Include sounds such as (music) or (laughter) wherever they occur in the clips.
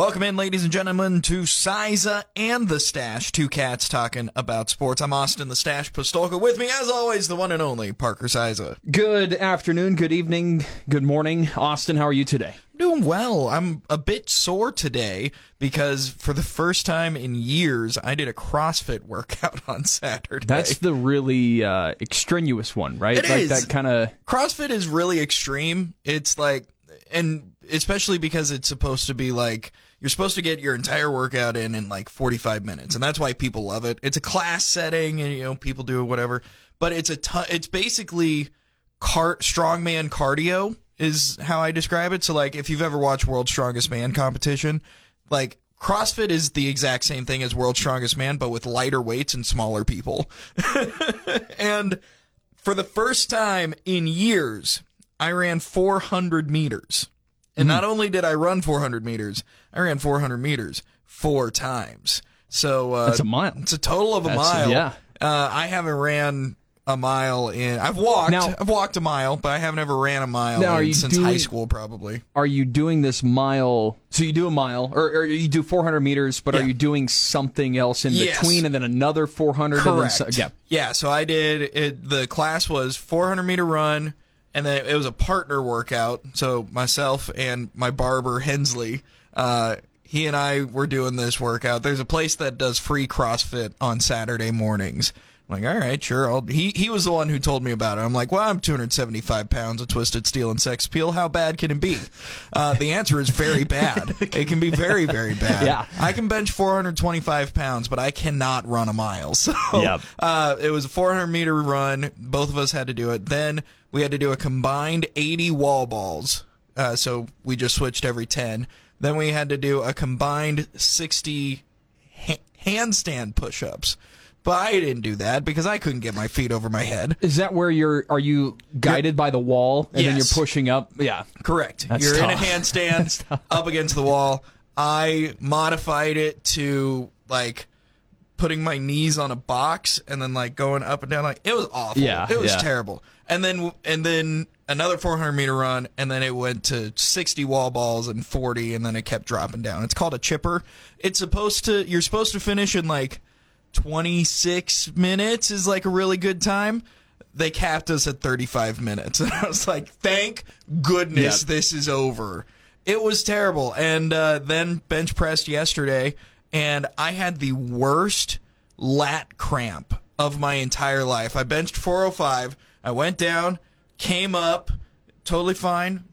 Welcome in, ladies and gentlemen, to Cyza and the Stache, two cats talking about sports. I'm Austin the Stache Pistolka. With me, as always, the one and only Parker Cyza. Good afternoon, good evening, good morning. Austin, how are you today? Doing well. I'm a bit sore today because for the first time in years, I did a CrossFit workout (laughs) on Saturday. That's the really uh, extraneous one, right? It like is. that kind of. CrossFit is really extreme. It's like, and especially because it's supposed to be like, you're supposed to get your entire workout in in like 45 minutes, and that's why people love it. It's a class setting, and you know people do whatever, but it's a ton. It's basically strongman cardio is how I describe it. So like, if you've ever watched World's Strongest Man competition, like CrossFit is the exact same thing as World's Strongest Man, but with lighter weights and smaller people. (laughs) and for the first time in years, I ran 400 meters. And not only did I run 400 meters, I ran 400 meters four times. So uh, That's a mile. It's a total of a That's- mile. yeah. Uh, I haven't ran a mile in. I've walked. Now- I've walked a mile, but I haven't ever ran a mile Now, in- since doing- high school, probably. Are you doing this mile? So you do a mile, or, or you do 400 meters, but Yeah. are you doing something else in Yes. between, and then another 400? And then Correct. yeah. Yeah. So I did it. The class was 400 meter run, and then it was a partner workout. So myself and my barber Hensley, uh, he and I were doing this workout. There's a place that does free CrossFit on Saturday mornings. I'm like, all right, sure. I'll, he he was the one who told me about it. I'm like, well, I'm 275 pounds of twisted steel and sex appeal. How bad can it be? Uh, the answer is very bad. (laughs) it can be very very bad. Yeah. I can bench 425 pounds, but I cannot run a mile. (laughs) So Yep. uh, it was a 400 meter run. Both of us had to do it. Then we had to do a combined 80 wall balls. Uh, so we just switched every 10. Then we had to do a combined 60 ha- handstand push ups. But I didn't do that because I couldn't get my feet over my head. Is that where you're? Are you guided by the wall, and then you're Yes. pushing up? Yeah. Correct. That's You're in a tough. (laughs) handstand up against the wall. I modified it to like putting my knees on a box and then like going up and down. Like it was awful. Yeah, it was yeah. terrible. And then and then another 400 meter run, and then it went to 60 wall balls and 40, and then it kept dropping down. It's called a chipper. It's supposed to. You're supposed to finish in like 26 minutes is like a really good time. They capped us at 35 minutes. (laughs) And I was like, thank goodness Yep. this is over. It was terrible. And uh, then bench pressed yesterday, and I had the worst lat cramp of my entire life. I benched 405. I went down, came up, totally fine,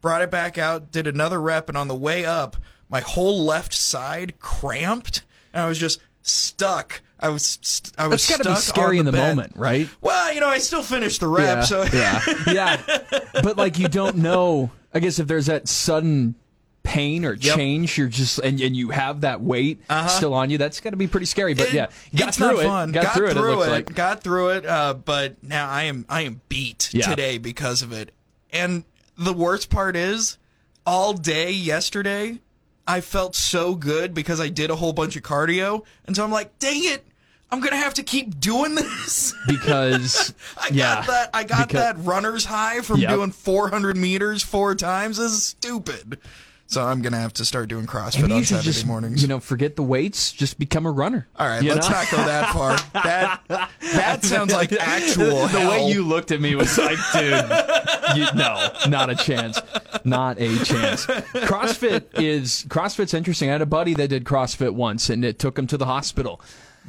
brought it back out, did another rep, and on the way up, my whole left side cramped, and I was just stuck. I was st- I was That's got to stuck be scary in the moment, right? Well, you know, I still finished the rep, yeah, so (laughs) yeah, yeah. But like, you don't know. I guess if there's that sudden pain or Yep. change, you're just and, and you have that weight still on you. That's got to be pretty scary. But It- yeah, got through it. fun. Got, through it. It looks like. Got through it. Uh, but now I am I am beat Yeah. today because of it. And the worst part is, all day yesterday, I felt so good because I did a whole bunch of cardio, and so I'm like, dang it, I'm gonna have to keep doing this. (laughs) because I yeah, got that. I got because- that runner's high from Yep. doing 400 meters four times. This is stupid. So I'm gonna have to start doing CrossFit Maybe on Saturday just mornings. you know forget the weights, just become a runner. All right, let's know? not go that far. (laughs) That that sounds like (laughs) actual the hell. way you looked at me was like, dude, you, no, not a chance, not a chance. CrossFit is CrossFit's interesting. I had a buddy that did CrossFit once, and it took him to the hospital.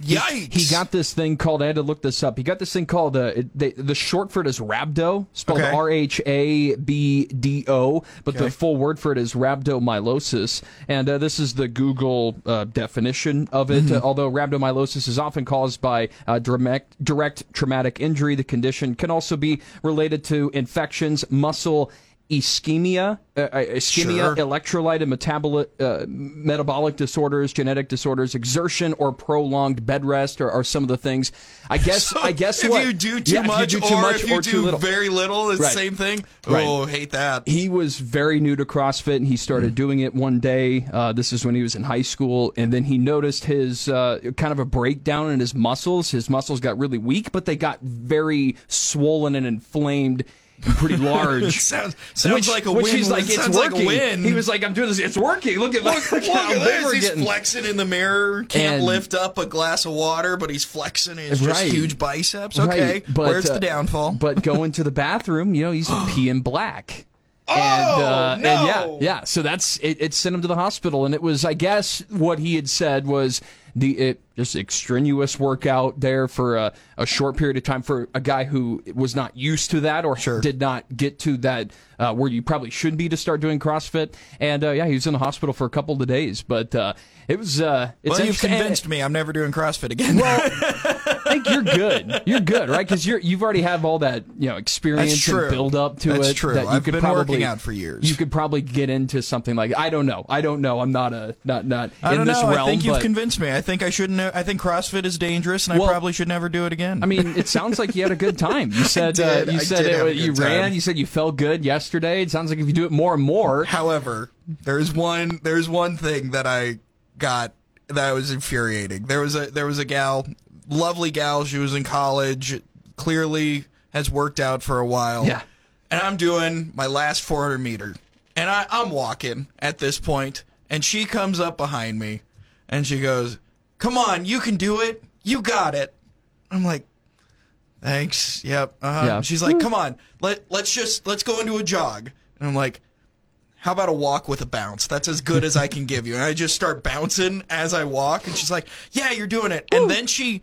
Yikes! He got this thing called. I had to look this up. He got this thing called uh, it, they, the short for it is rhabdo, spelled Okay. R H A B D O, but Okay. the full word for it is rhabdomyolysis. And uh, this is the Google uh, definition of it. Mm-hmm. Uh, although rhabdomyolysis is often caused by uh, direct, direct traumatic injury, the condition can also be related to infections, muscle ischemia, uh, uh, ischemia, Sure. electrolyte and metabolic, uh, metabolic disorders, genetic disorders, exertion or prolonged bed rest are, are some of the things. I guess. So I guess if what you do too yeah, much, you do too or much if you or do too little. very little, it's Right. the same thing. Right. Oh, hate that. He was very new to CrossFit, and he started doing it one day. Uh, this is when he was in high school, and then he noticed his uh, kind of a breakdown in his muscles. His muscles got really weak, but they got very swollen and inflamed. Pretty large. (laughs) sounds sounds which, like a which win. he's like, it's sounds working. like. He was like, I'm doing this. It's working. Look at Look, look, look at this. He's getting. flexing in the mirror. Can't And- lift up a glass of water, but he's flexing his just huge biceps. Okay, Right, but, where's uh, the downfall? But going to the bathroom, you know, he's (gasps) peeing black. Oh, and, uh, and yeah, yeah. So that's it, it. Sent him to the hospital, and it was, I guess, what he had said was the it, just extraneous workout there for a, a short period of time for a guy who was not used to that or Sure. did not get to that uh, where you probably should be to start doing CrossFit. And uh, yeah, he was in the hospital for a couple of days, but uh, it was. Uh, it's well, you've convinced me. I'm never doing CrossFit again. (laughs) I think you're good. You're good, right? Because you're you've already have all that you know experience and build up to it. That's it. true. That you I've could been probably, working out for years. You could probably get into something like I don't know. I don't know. I'm not a not not I in this know. realm. I think you've convinced me. I think I shouldn't. I think CrossFit is dangerous, and Well- I probably should never do it again. I mean, it sounds like you had a good time. You (laughs) said did. uh, you I said did have a it, you time. ran. You said you felt good yesterday. It sounds like if you do it more and more, However, there's one there's one thing that I got that was infuriating. There was a there was a gal, lovely gal. She was in college. Clearly has worked out for a while. Yeah. And I'm doing my last 400 meter, and I, I'm walking at this point, and she comes up behind me, and she goes, "Come on, you can do it. You got it." I'm like, thanks. Yep. Uh-huh. Yeah. She's like, come on, let let's just let's go into a jog. And I'm like, how about a walk with a bounce? That's as good as I can give you. And I just start bouncing as I walk, and she's like, yeah, you're doing it. And then she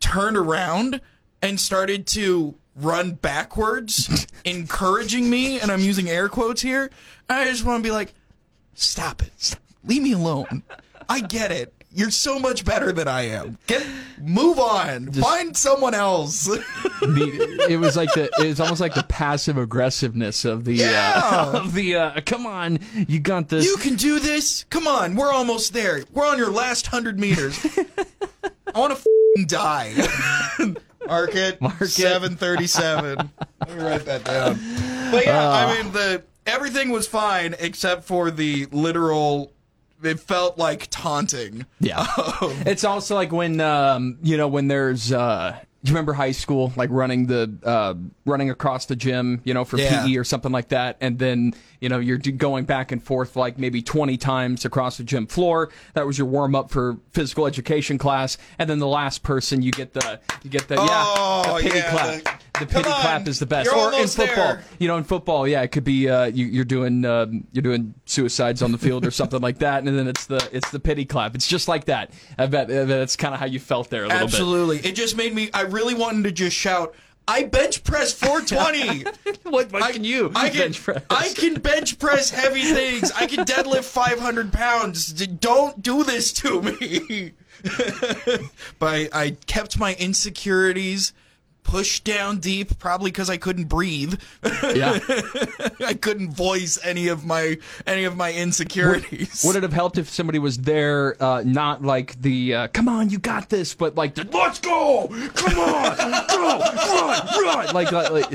turned around and started to run backwards, (laughs) encouraging me, and I'm using air quotes here. I just want to be like, stop it. Leave me alone. I get it. You're so much better than I am. Get move on. Find someone else. (laughs) the, it was like the it was almost like the passive aggressiveness of the Yeah. uh, (laughs) of the uh, come on, you got this. you can do this. Come on, we're almost there. We're on your last hundred meters. (laughs) I want to die. Mark it. Mark it. Seven thirty-seven. Let me write that down. But yeah, Uh. I mean the everything was fine except for the literal. It felt like taunting. Yeah. it's also like when um, you know when there's uh you remember high school like running the uh, running across the gym you know for Yeah. PE or something like that and then you know you're going back and forth like maybe 20 times across the gym floor that was your warm up for physical education class and then the last person you get the you get the Oh, yeah the pity yeah, clap the- the pity on, clap is the best or in football there. you know in football yeah it could be uh, you, you're doing um, you're doing suicides on the field or something like that and then it's the it's the pity clap it's just like that I bet, that's kind of how you felt there a little bit Absolutely. It just made me. I really wanted to just shout. I bench press 420. (laughs) what, what I can you I can bench press? I can bench press heavy things. I can deadlift 500 pounds. Don't do this to me. (laughs) but I, I kept my insecurities pushed down deep, probably because I couldn't breathe. yeah. (laughs) I couldn't voice any of my any of my insecurities. Would it have helped if somebody was there, uh, not like the uh, "Come on, you got this," but like the "Let's go, come on, go, run, run," like, like, like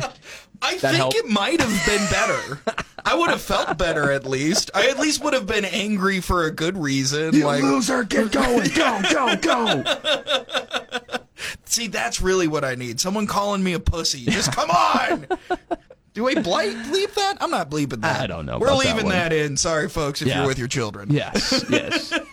I think help? it might have been better. I would have felt better at least. I at least would have been angry for a good reason. like loser, get going, go, go, go. (laughs) See, that's really what I need. Someone calling me a pussy. Just come on. Do we bleep, bleep that? I'm not bleeping that. I don't know We're that leaving one. that, in. Sorry, folks, if Yeah. you're with your children. Yes, yes. (laughs)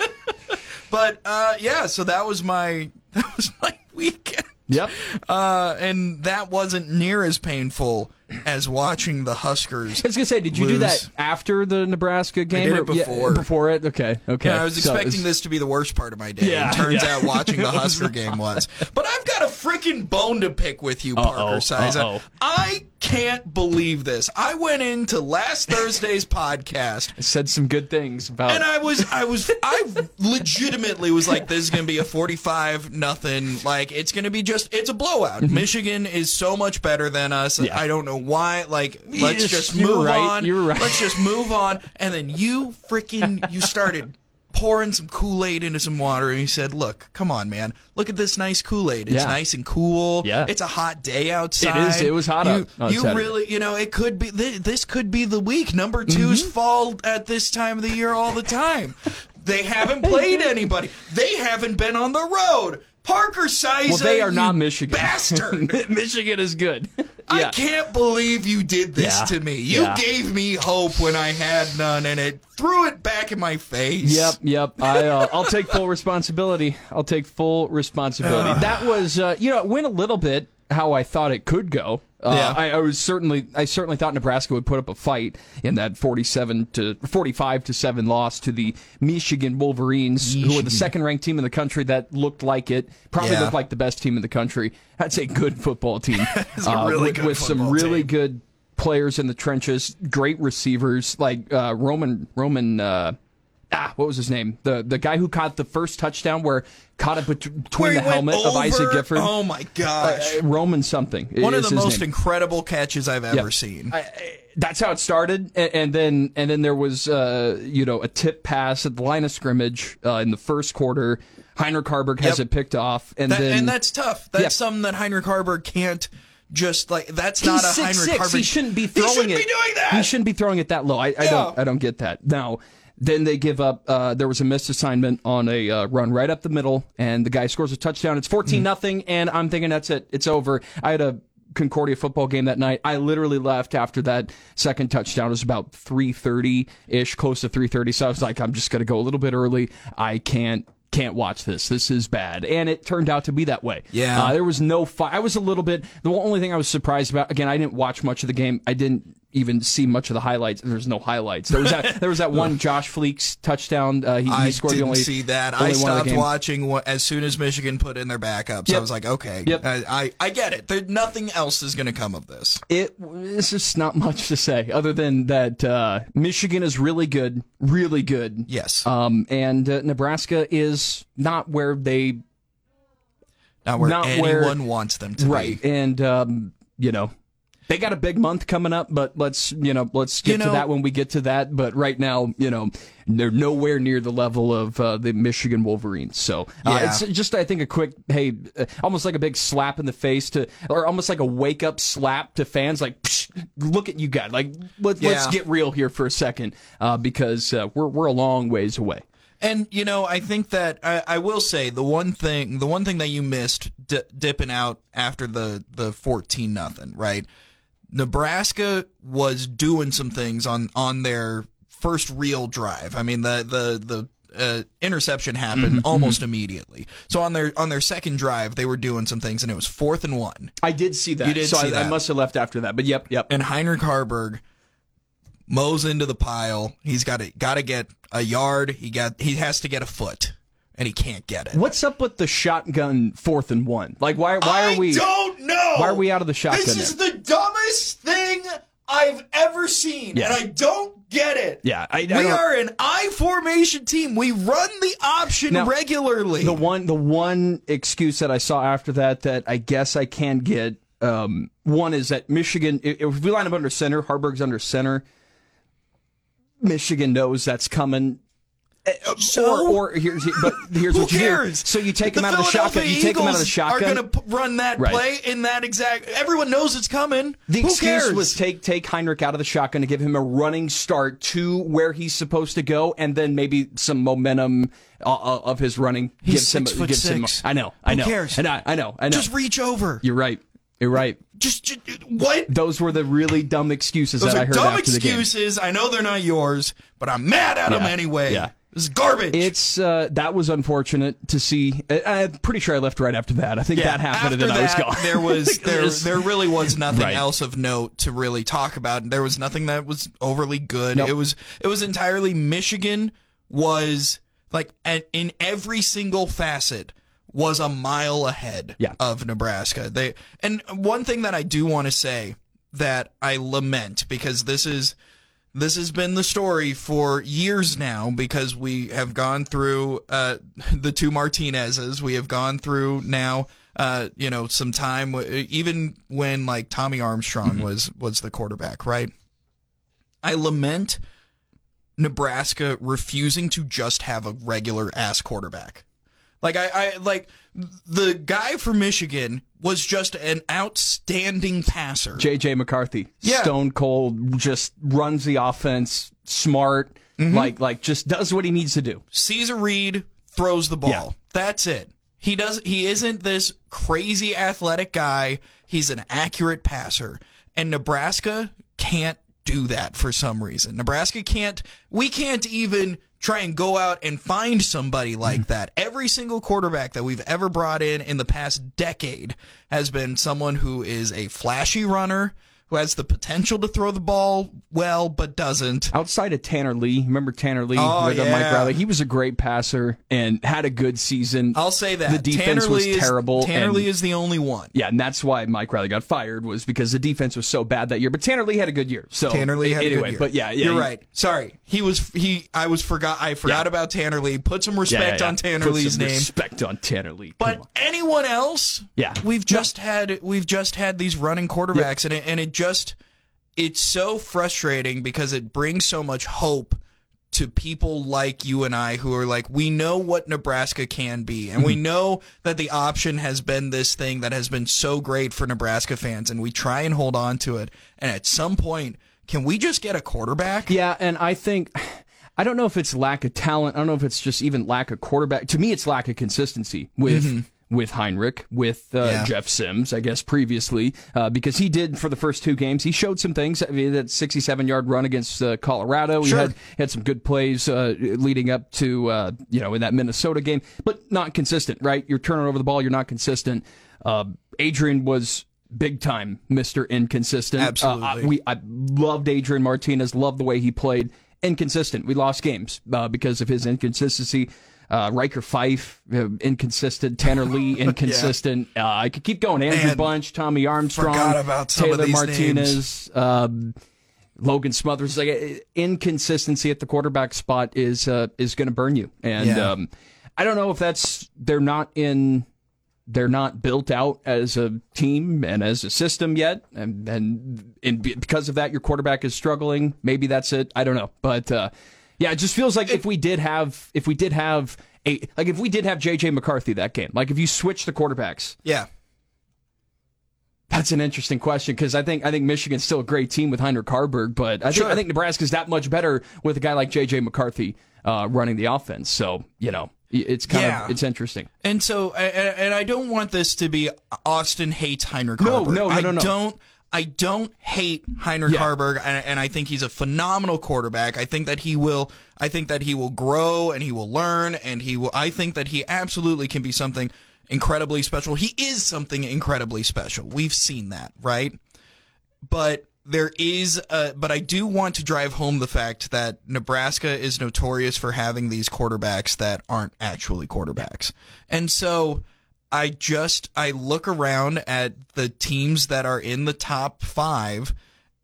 But uh, yeah, so that was my (laughs) that was my weekend. Yep. Uh, and that wasn't near as painful as watching the Huskers. I was gonna say, did you do that after the Nebraska game? did or- it yeah, before. before it. Okay. Okay. Yeah, I was So expecting this to be the worst part of my day. Yeah, turns yeah. out watching the (laughs) Husker game was. But I've got a freaking bone to pick with you, Parker Uh-oh, Cyza. uh-oh. I can't believe this. I went into last Thursday's podcast (laughs) said some good things about. and I was I was I legitimately was like this is going to be a 45 nothing like it's going to be just it's a blowout. Michigan is so much better than us. Mm-hmm. Yeah. I don't know why like let's just move right, on. you were right. Let's just move on and then you freaking you started pouring some Kool-Aid into some water and you said, "Look, come on, man. Look at this nice Kool-Aid. It's Yeah. nice and cool. Yeah. It's a hot day outside. It is. It was hot you, out on You Saturday. really, you know, it could be th- this could be the week. Number 2s Mm-hmm. fall at this time of the year all the time. they haven't played (laughs) anybody. They haven't been on the road. Parker Cyza, well, they are not Michigan. bastard. (laughs) Michigan is good. I can't believe you did this Yeah. to me. You Yeah. gave me hope when I had none, and it threw it back in my face. Yep, yep. I, uh, I'll take full responsibility. I'll take full responsibility. that was, uh, you know, it went a little bit how I thought it could go. Uh, Yeah. I, I was certainly, I certainly thought Nebraska would put up a fight in that forty-seven to forty-five to seven loss to the Michigan Wolverines, who were the second-ranked team in the country that looked like it, probably Yeah. looked like the best team in the country. That's a good football team (laughs) a really with, with some really team. good players in the trenches, great receivers like uh, Roman Roman. Uh, ah, what was his name? The the guy who caught the first touchdown, where caught it between the helmet of Isaac Gifford. Oh my gosh. Uh, Roman something. One of the most name. incredible catches I've ever Yeah. seen. I- I- that's how it started, and, and then and then there was uh, you know a tip pass at the line of scrimmage uh, in the first quarter. Heinrich Haarberg has it picked off, and That- then and that's tough. That's Yeah. something that Heinrich Haarberg can't just like. That's He's not a six, Heinrich six. Haarberg. He shouldn't be throwing He shouldn't it. be doing that. He shouldn't be throwing it that low. I, I Yeah. don't. I don't get that. Now, then they give up. Uh, there was a missed assignment on a uh, run right up the middle, and the guy scores a touchdown. It's fourteen Mm. nothing, and I'm thinking that's it. It's over. I had a Concordia football game that night. I literally left after that second touchdown. It was about three thirty ish, close to three thirty. So I was like, I'm just gonna go a little bit early. I can't. Can't watch this. This is bad, and it turned out to be that way. Yeah. Uh, there was no fight. I was a little bit. The only thing I was surprised about. Again, I didn't watch much of the game. I didn't even see much of the highlights. And there's no highlights. There was that. there was that (laughs) one Josh Fleeks touchdown. Uh, he, he I scored didn't the only. see that. I one of the stopped watching as soon as Michigan put in their backups. I was like, okay, Yep. I, I I get it. There, nothing else is going to come of this. It it's just not much to say other than that uh, Michigan is really good, really good. Yes, Um, and uh, Nebraska is not where they not where not where- anyone wants them to right, be. and um, you know. They got a big month coming up, but let's you know let's get You to that when we get to that. But right now, you know, they're nowhere near the level of uh, the Michigan Wolverines. So uh, Yeah. it's just I think a quick hey, uh, almost like a big slap in the face to, or almost like a wake up slap to fans. Like, Psh, look at you guys. Like let, let's Yeah. get real here for a second, uh, because uh, we're we're a long ways away. And you know, I think that I, I will say the one thing, the one thing that you missed di- dipping out after the the fourteen nothing, right? Nebraska was doing some things on on their first real drive. I mean, the the the uh, interception happened almost immediately. So on their on their second drive, they were doing some things, and it was fourth and one. I did see that. You did so see I, I must have left after that. But yep, yep. and Heinrich Haarberg mows into the pile. He's got to got to get a yard. He got he has to get a foot, and he can't get it. What's up with the shotgun fourth and one? Like why why I are we? don't know. Why are we out of the shotgun This is the dumbest thing I've ever seen, Yeah. and I don't get it. Yeah, I- I we don't- are an I formation team. We run the option Now, regularly. The one the one excuse that I saw after that that I guess I can get um, one is that Michigan if if we line up under center, Haarberg's under center. Michigan knows that's coming. So? or, or here's but here's (laughs) what you do. So you take him out of the shotgun. You take him out of the Eagles shotgun. Are going to run that Right. play in that exact. Everyone knows it's coming. The Who excuse cares? was take take Heinrich out of the shotgun to give him a running start to where he's supposed to go, and then maybe some momentum uh, uh, of his running He's gives him six foot gives him. six. I know, I Who know, cares? and I, I know, I know. just reach over. You're right. You're right. Just, just what? Those were the really dumb excuses Those that I heard dumb after the game. excuses. I know they're not yours, but I'm mad at them anyway. Yeah. This is garbage. It's uh, that was unfortunate to see. I, I'm pretty sure I left right after that. I think yeah, that happened, and then I was that, gone. there (laughs) was there there really was (laughs) nothing Right. else of note to really talk about. There was nothing that was overly good. Nope. It was it was entirely Michigan was like in every single facet was a mile ahead Yeah. of Nebraska. They and one thing that I do want to say that I lament because this is this has been the story for years now because we have gone through uh, the two Martinezes. We have gone through now, uh, you know, some time even when like Tommy Armstrong was was the quarterback, right? I lament Nebraska refusing to just have a regular ass quarterback. Like I, I like the guy from Michigan was just an outstanding passer. JJ McCarthy, Yeah. stone cold, just runs the offense, smart, Mm-hmm. like like just does what he needs to do. Caesar Reed throws the ball. Yeah. That's it. He does. He isn't this crazy athletic guy. He's an accurate passer, and Nebraska can't do that for some reason. Nebraska can't. We can't even try and go out and find somebody like hmm. that. Every single quarterback that we've ever brought in in the past decade has been someone who is a flashy runner who has the potential to throw the ball well but doesn't. Outside of Tanner Lee, remember Tanner Lee Oh, uh, Mike. Riley? He was a great passer and had a good season. I'll say that The defense Tanner was Lee is, terrible, Tanner and- Lee is the only one. Yeah, and that's why Mike Riley got fired was because the defense was so bad that year. But Tanner Lee had a good year. So Tanner Lee had anyway, a good year. but yeah, yeah, you're he- right. Sorry, he was he. I was forgot. I forgot Yeah. about Tanner Lee. Put some respect yeah, yeah. on Tanner Put Lee's some name. Respect on Tanner Lee. Come But on. anyone else? Yeah. we've just had we've just had these running quarterbacks, and it, and it just it's so frustrating because it brings so much hope to people like you and I who are like we know what Nebraska can be, and Mm-hmm. we know that the option has been this thing that has been so great for Nebraska fans, and we try and hold on to it, and at some point. Can we just get a quarterback? Yeah, and I think I don't know if it's lack of talent. I don't know if it's just even lack of quarterback. To me, it's lack of consistency with. With Heinrich, with uh. Yeah. Jeff Sims, I guess previously, uh, because he did for the first two games. He showed some things. I mean, that 67 yard run against uh, Colorado. Sure. He had had some good plays uh, leading up to uh, you know in that Minnesota game, but not consistent. Right, you're turning over the ball. You're not consistent. Uh, Adrian was big time Mister Inconsistent. Absolutely. I- we I loved Adrian Martinez. Loved the way he played. Inconsistent. We lost games uh, because of his inconsistency. Uh, Ryker Fyfe, uh, inconsistent. Tanner Lee, (laughs) inconsistent. uh, I could keep going. Andrew Man, Bunch, Tommy Armstrong, about some of Taylor Martinez, um, Logan Smothers. Like inconsistency at the quarterback spot is uh, is going to burn you. And Yeah. um, I don't know if that's they're not in they're not built out as a team and as a system yet, and and, and because of that, your quarterback is struggling. Maybe that's it. I don't know, but uh, yeah, it just feels like if we did have if we did have a like if we did have JJ McCarthy that game, like if you switch the quarterbacks, Yeah. that's an interesting question because I think I think Michigan's still a great team with Heinrich Haarberg, but I think Sure. I think Nebraska's that much better with a guy like JJ McCarthy uh, running the offense. So you know, it's kind Yeah. of it's interesting. And so, and, and I don't want this to be Austin hates Heinrich No, Haarberg. no, no, I no, no. don't. I don't hate Heinrich Yeah. Haarberg, and, and I think he's a phenomenal quarterback. I think that he will. I think that he will grow and he will learn, and he will. I think that he absolutely can be something incredibly special. He is something incredibly special. We've seen that, right? but there is a, but I do want to drive home the fact that Nebraska is notorious for having these quarterbacks that aren't actually quarterbacks. And so I just I look around at the teams that are in the top 5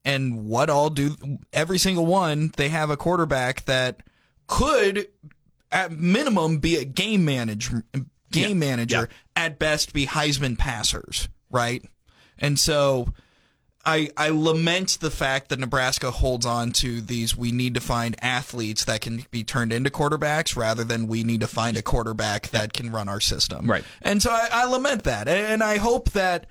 and what all do every single one they have a quarterback that could at minimum be a game manager game manager at best be Heisman passers, right? And so I, I lament the fact that Nebraska holds on to these we need to find athletes that can be turned into quarterbacks rather than we need to find a quarterback that can run our system. Right. And so I, I lament that. And I hope that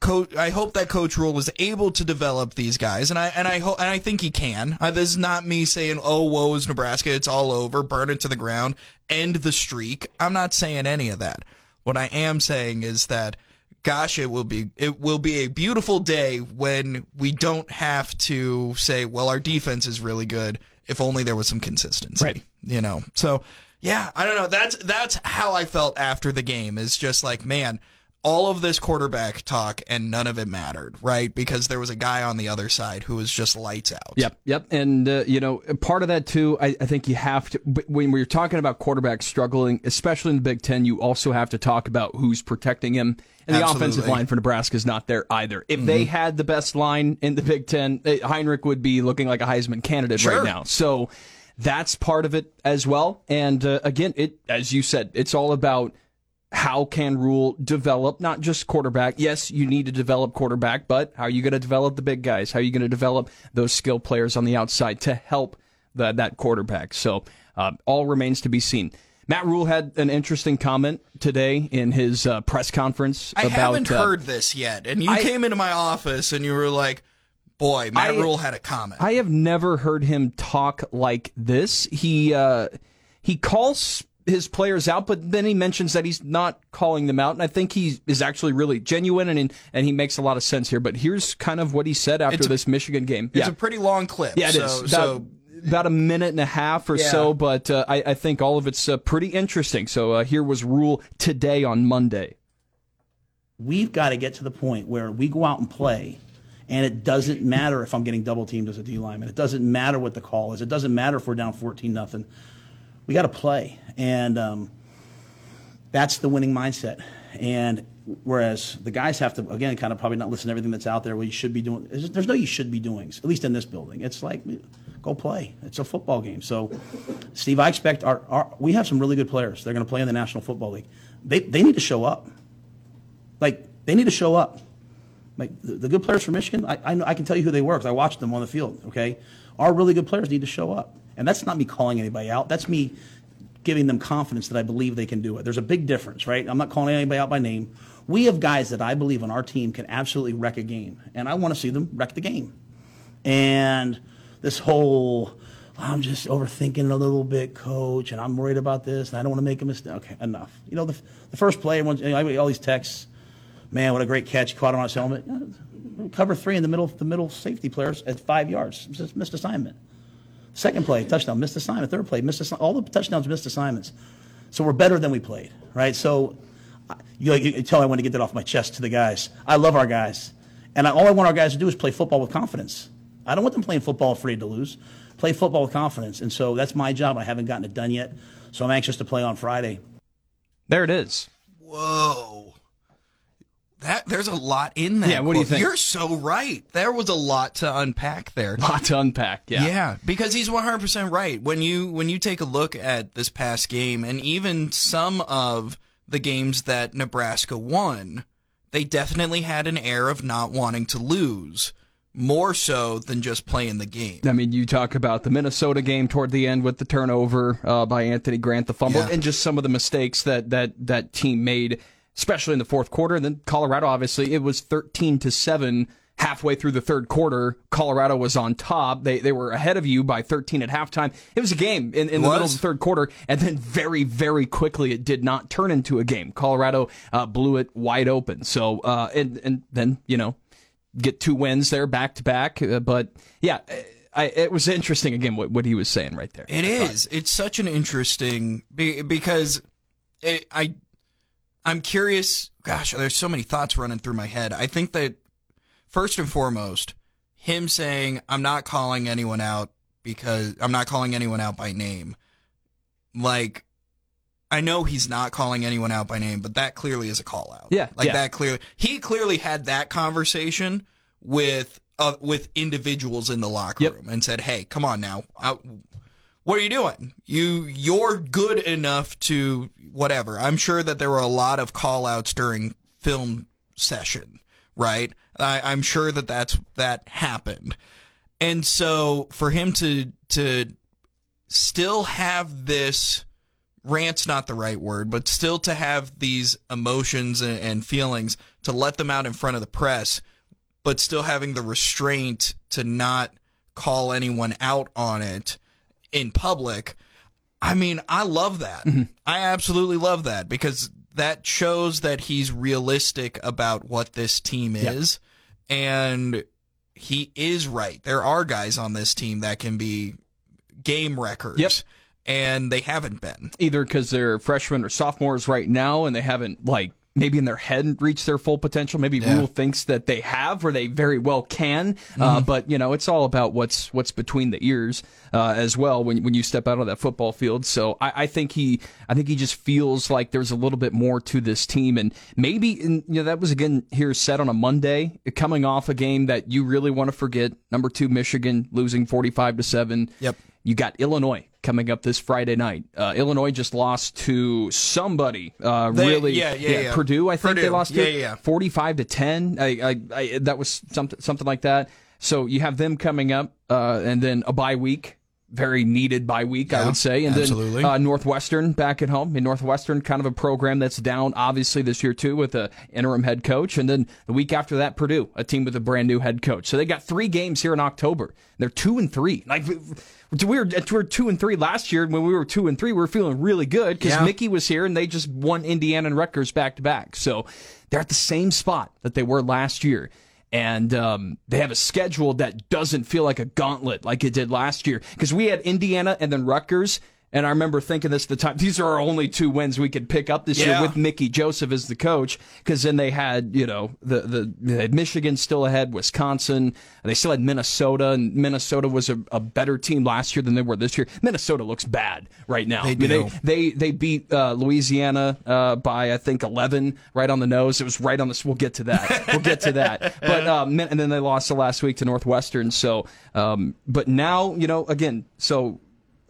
coach I hope that coach Rhule is able to develop these guys and I and I hope and I think he can. Uh, this is not me saying oh woe is Nebraska it's all over burn it to the ground end the streak. I'm not saying any of that. What I am saying is that gosh it will be it will be a beautiful day when we don't have to say well our defense is really good if only there was some consistency Right. you know so yeah i don't know that's that's how i felt after the game is just like man all of this quarterback talk and none of it mattered right because there was a guy on the other side who was just lights out Yep, yep. And, uh, you know, part of that, too, I, I think you have to, when we're talking about quarterbacks struggling, especially in the Big Ten, you also have to talk about who's protecting him. And the Absolutely. offensive line for Nebraska is not there either. If they had the best line in the Big Ten, eh, Heinrich would be looking like a Heisman candidate Sure. right now. So that's part of it as well. And uh, again, it as you said, it's all about how can Rhule develop not just quarterback? Yes, you need to develop quarterback, but how are you going to develop the big guys? How are you going to develop those skill players on the outside to help the, that quarterback? So uh, all remains to be seen. Matt Rhule had an interesting comment today in his uh, press conference i about. haven't uh, heard this yet and you I- came into my office and you were like boy matt I- Rhule had a comment I have never heard him talk like this. He uh, he calls his players out, but then he mentions that he's not calling them out, and I think he is actually really genuine and and he makes a lot of sense here. But here's kind of what he said after a- this Michigan game. It's yeah. a pretty long clip. Yeah, it so, is. About, So about a minute and a half or Yeah. so, but uh, I, I think all of it's uh, pretty interesting. So uh, here was Rhule today on Monday. we've got to get to the point where we go out and play, and it doesn't matter if I'm getting double teamed as a D lineman. It doesn't matter what the call is. It doesn't matter if we're down 14 nothing. We got to play, and um, that's the winning mindset. And whereas the guys have to again kind of probably not listen to everything that's out there. What you should be doing. There's no you should be doings. At least in this building, it's like go play. It's a football game. So, Steve, I expect our, our we have some really good players. They're going to play in the National Football League. They they need to show up. Like they need to show up. Like the, the good players from Michigan, I, I, know, I can tell you who they were because I watched them on the field. Okay, our really good players need to show up, and that's not me calling anybody out. That's me giving them confidence that I believe they can do it. There's a big difference, right? I'm not calling anybody out by name. We have guys that I believe on our team can absolutely wreck a game, and I want to see them wreck the game. And this whole I'm just overthinking a little bit, coach, and I'm worried about this, and I don't want to make a mistake. Okay, enough. You know, the, the first play, I get all these texts. Man, what a great catch! Caught him on his helmet. Uh, cover three in the middle. The middle safety players at five yards. Just missed assignment. Second play, touchdown, missed assignment. Third play, missed assignment. All the touchdowns, missed assignments. So we're better than we played, right? So you, you tell I want to get that off my chest to the guys. I love our guys, and I, all I want our guys to do is play football with confidence. I don't want them playing football afraid to lose. Play football with confidence, and so that's my job. I haven't gotten it done yet, so I'm anxious to play on Friday. There it is. whoa. That there's a lot in that. Yeah, what do you quote. think? You're so right. There was a lot to unpack there. (laughs) Lot to unpack. Yeah. Yeah, because he's 100% right. When you when you take a look at this past game and even some of the games that Nebraska won, they definitely had an air of not wanting to lose, more so than just playing the game. I mean, you talk about the Minnesota game toward the end with the turnover uh, by Anthony Grant, the fumble, Yeah. and just some of the mistakes that that that team made, especially in the fourth quarter. And then Colorado, obviously, it was thirteen to seven halfway through the third quarter. Colorado was on top. They they were ahead of you by thirteen at halftime. It was a game in, in the middle of the third quarter, and then very very quickly it did not turn into a game. Colorado uh, blew it wide open. So uh, and and then you know get two wins there back to back. Uh, but yeah, I, it was interesting again what, what he was saying right there. It is. It's such an interesting be- because it, I I'm curious. Gosh, there's so many thoughts running through my head. I think that first and foremost, him saying I'm not calling anyone out because I'm not calling anyone out by name. Like I know he's not calling anyone out by name, but that clearly is a call out. Yeah, like yeah. that clearly. He clearly had that conversation with uh, with individuals in the locker Yep. room and said, "Hey, come on now, I, what are you doing? You you're good enough to whatever." I'm sure that there were a lot of call outs during film session, right? I, I'm sure that that's that happened, and so for him to to still have this rant's not the right word, but still to have these emotions and, and feelings to let them out in front of the press, but still having the restraint to not call anyone out on it in public. I mean, I love that. Mm-hmm. I absolutely love that because that shows that he's realistic about what this team is. And he is right. There are guys on this team that can be game wreckers. Yep. And they haven't been. Either because they're freshmen or sophomores right now, and they haven't like maybe in their head reach their full potential. Maybe Yeah. Rhule thinks that they have, or they very well can. Uh, but you know, it's all about what's what's between the ears uh, as well when when you step out on that football field. So I, I think he, I think he just feels like there's a little bit more to this team, and maybe you know that was again here said on a Monday, coming off a game that you really want to forget. Number two, Michigan losing forty five to seven. Yep. You got Illinois coming up this Friday night. Uh, Illinois just lost to somebody. Uh, They- really, yeah, yeah, yeah. Purdue. I think they lost Yeah, to yeah, yeah. forty-five to ten. I, I, I, that was something, something like that. So you have them coming up, uh, and then a bye week very needed by week, I would say. And absolutely. then uh, Northwestern back at home. In Northwestern, kind of a program that's down, obviously, this year too, with a interim head coach. And then the week after that, Purdue, a team with a brand new head coach. So they got three games here in October. They're two and three. Like we were, we were two and three last year. When we were two and three, we were feeling really good because Yeah. Mickey was here and they just won Indiana and Rutgers back to back. So they're at the same spot that they were last year. And um, they have a schedule that doesn't feel like a gauntlet like it did last year. Because we had Indiana and then Rutgers. And I remember thinking this at the time, these are our only two wins we could pick up this year with Mickey Joseph as the coach. Because then they had, you know, the, the they had Michigan still ahead, Wisconsin. They still had Minnesota, and Minnesota was a, a better team last year than they were this year. Minnesota looks bad right now. They I mean, do. they they beat uh, Louisiana uh, by I think 11, right on the nose. It was right on the. We'll get to that. We'll get to that. (laughs) But um, and then they lost the last week to Northwestern. So, um, but now you know again. So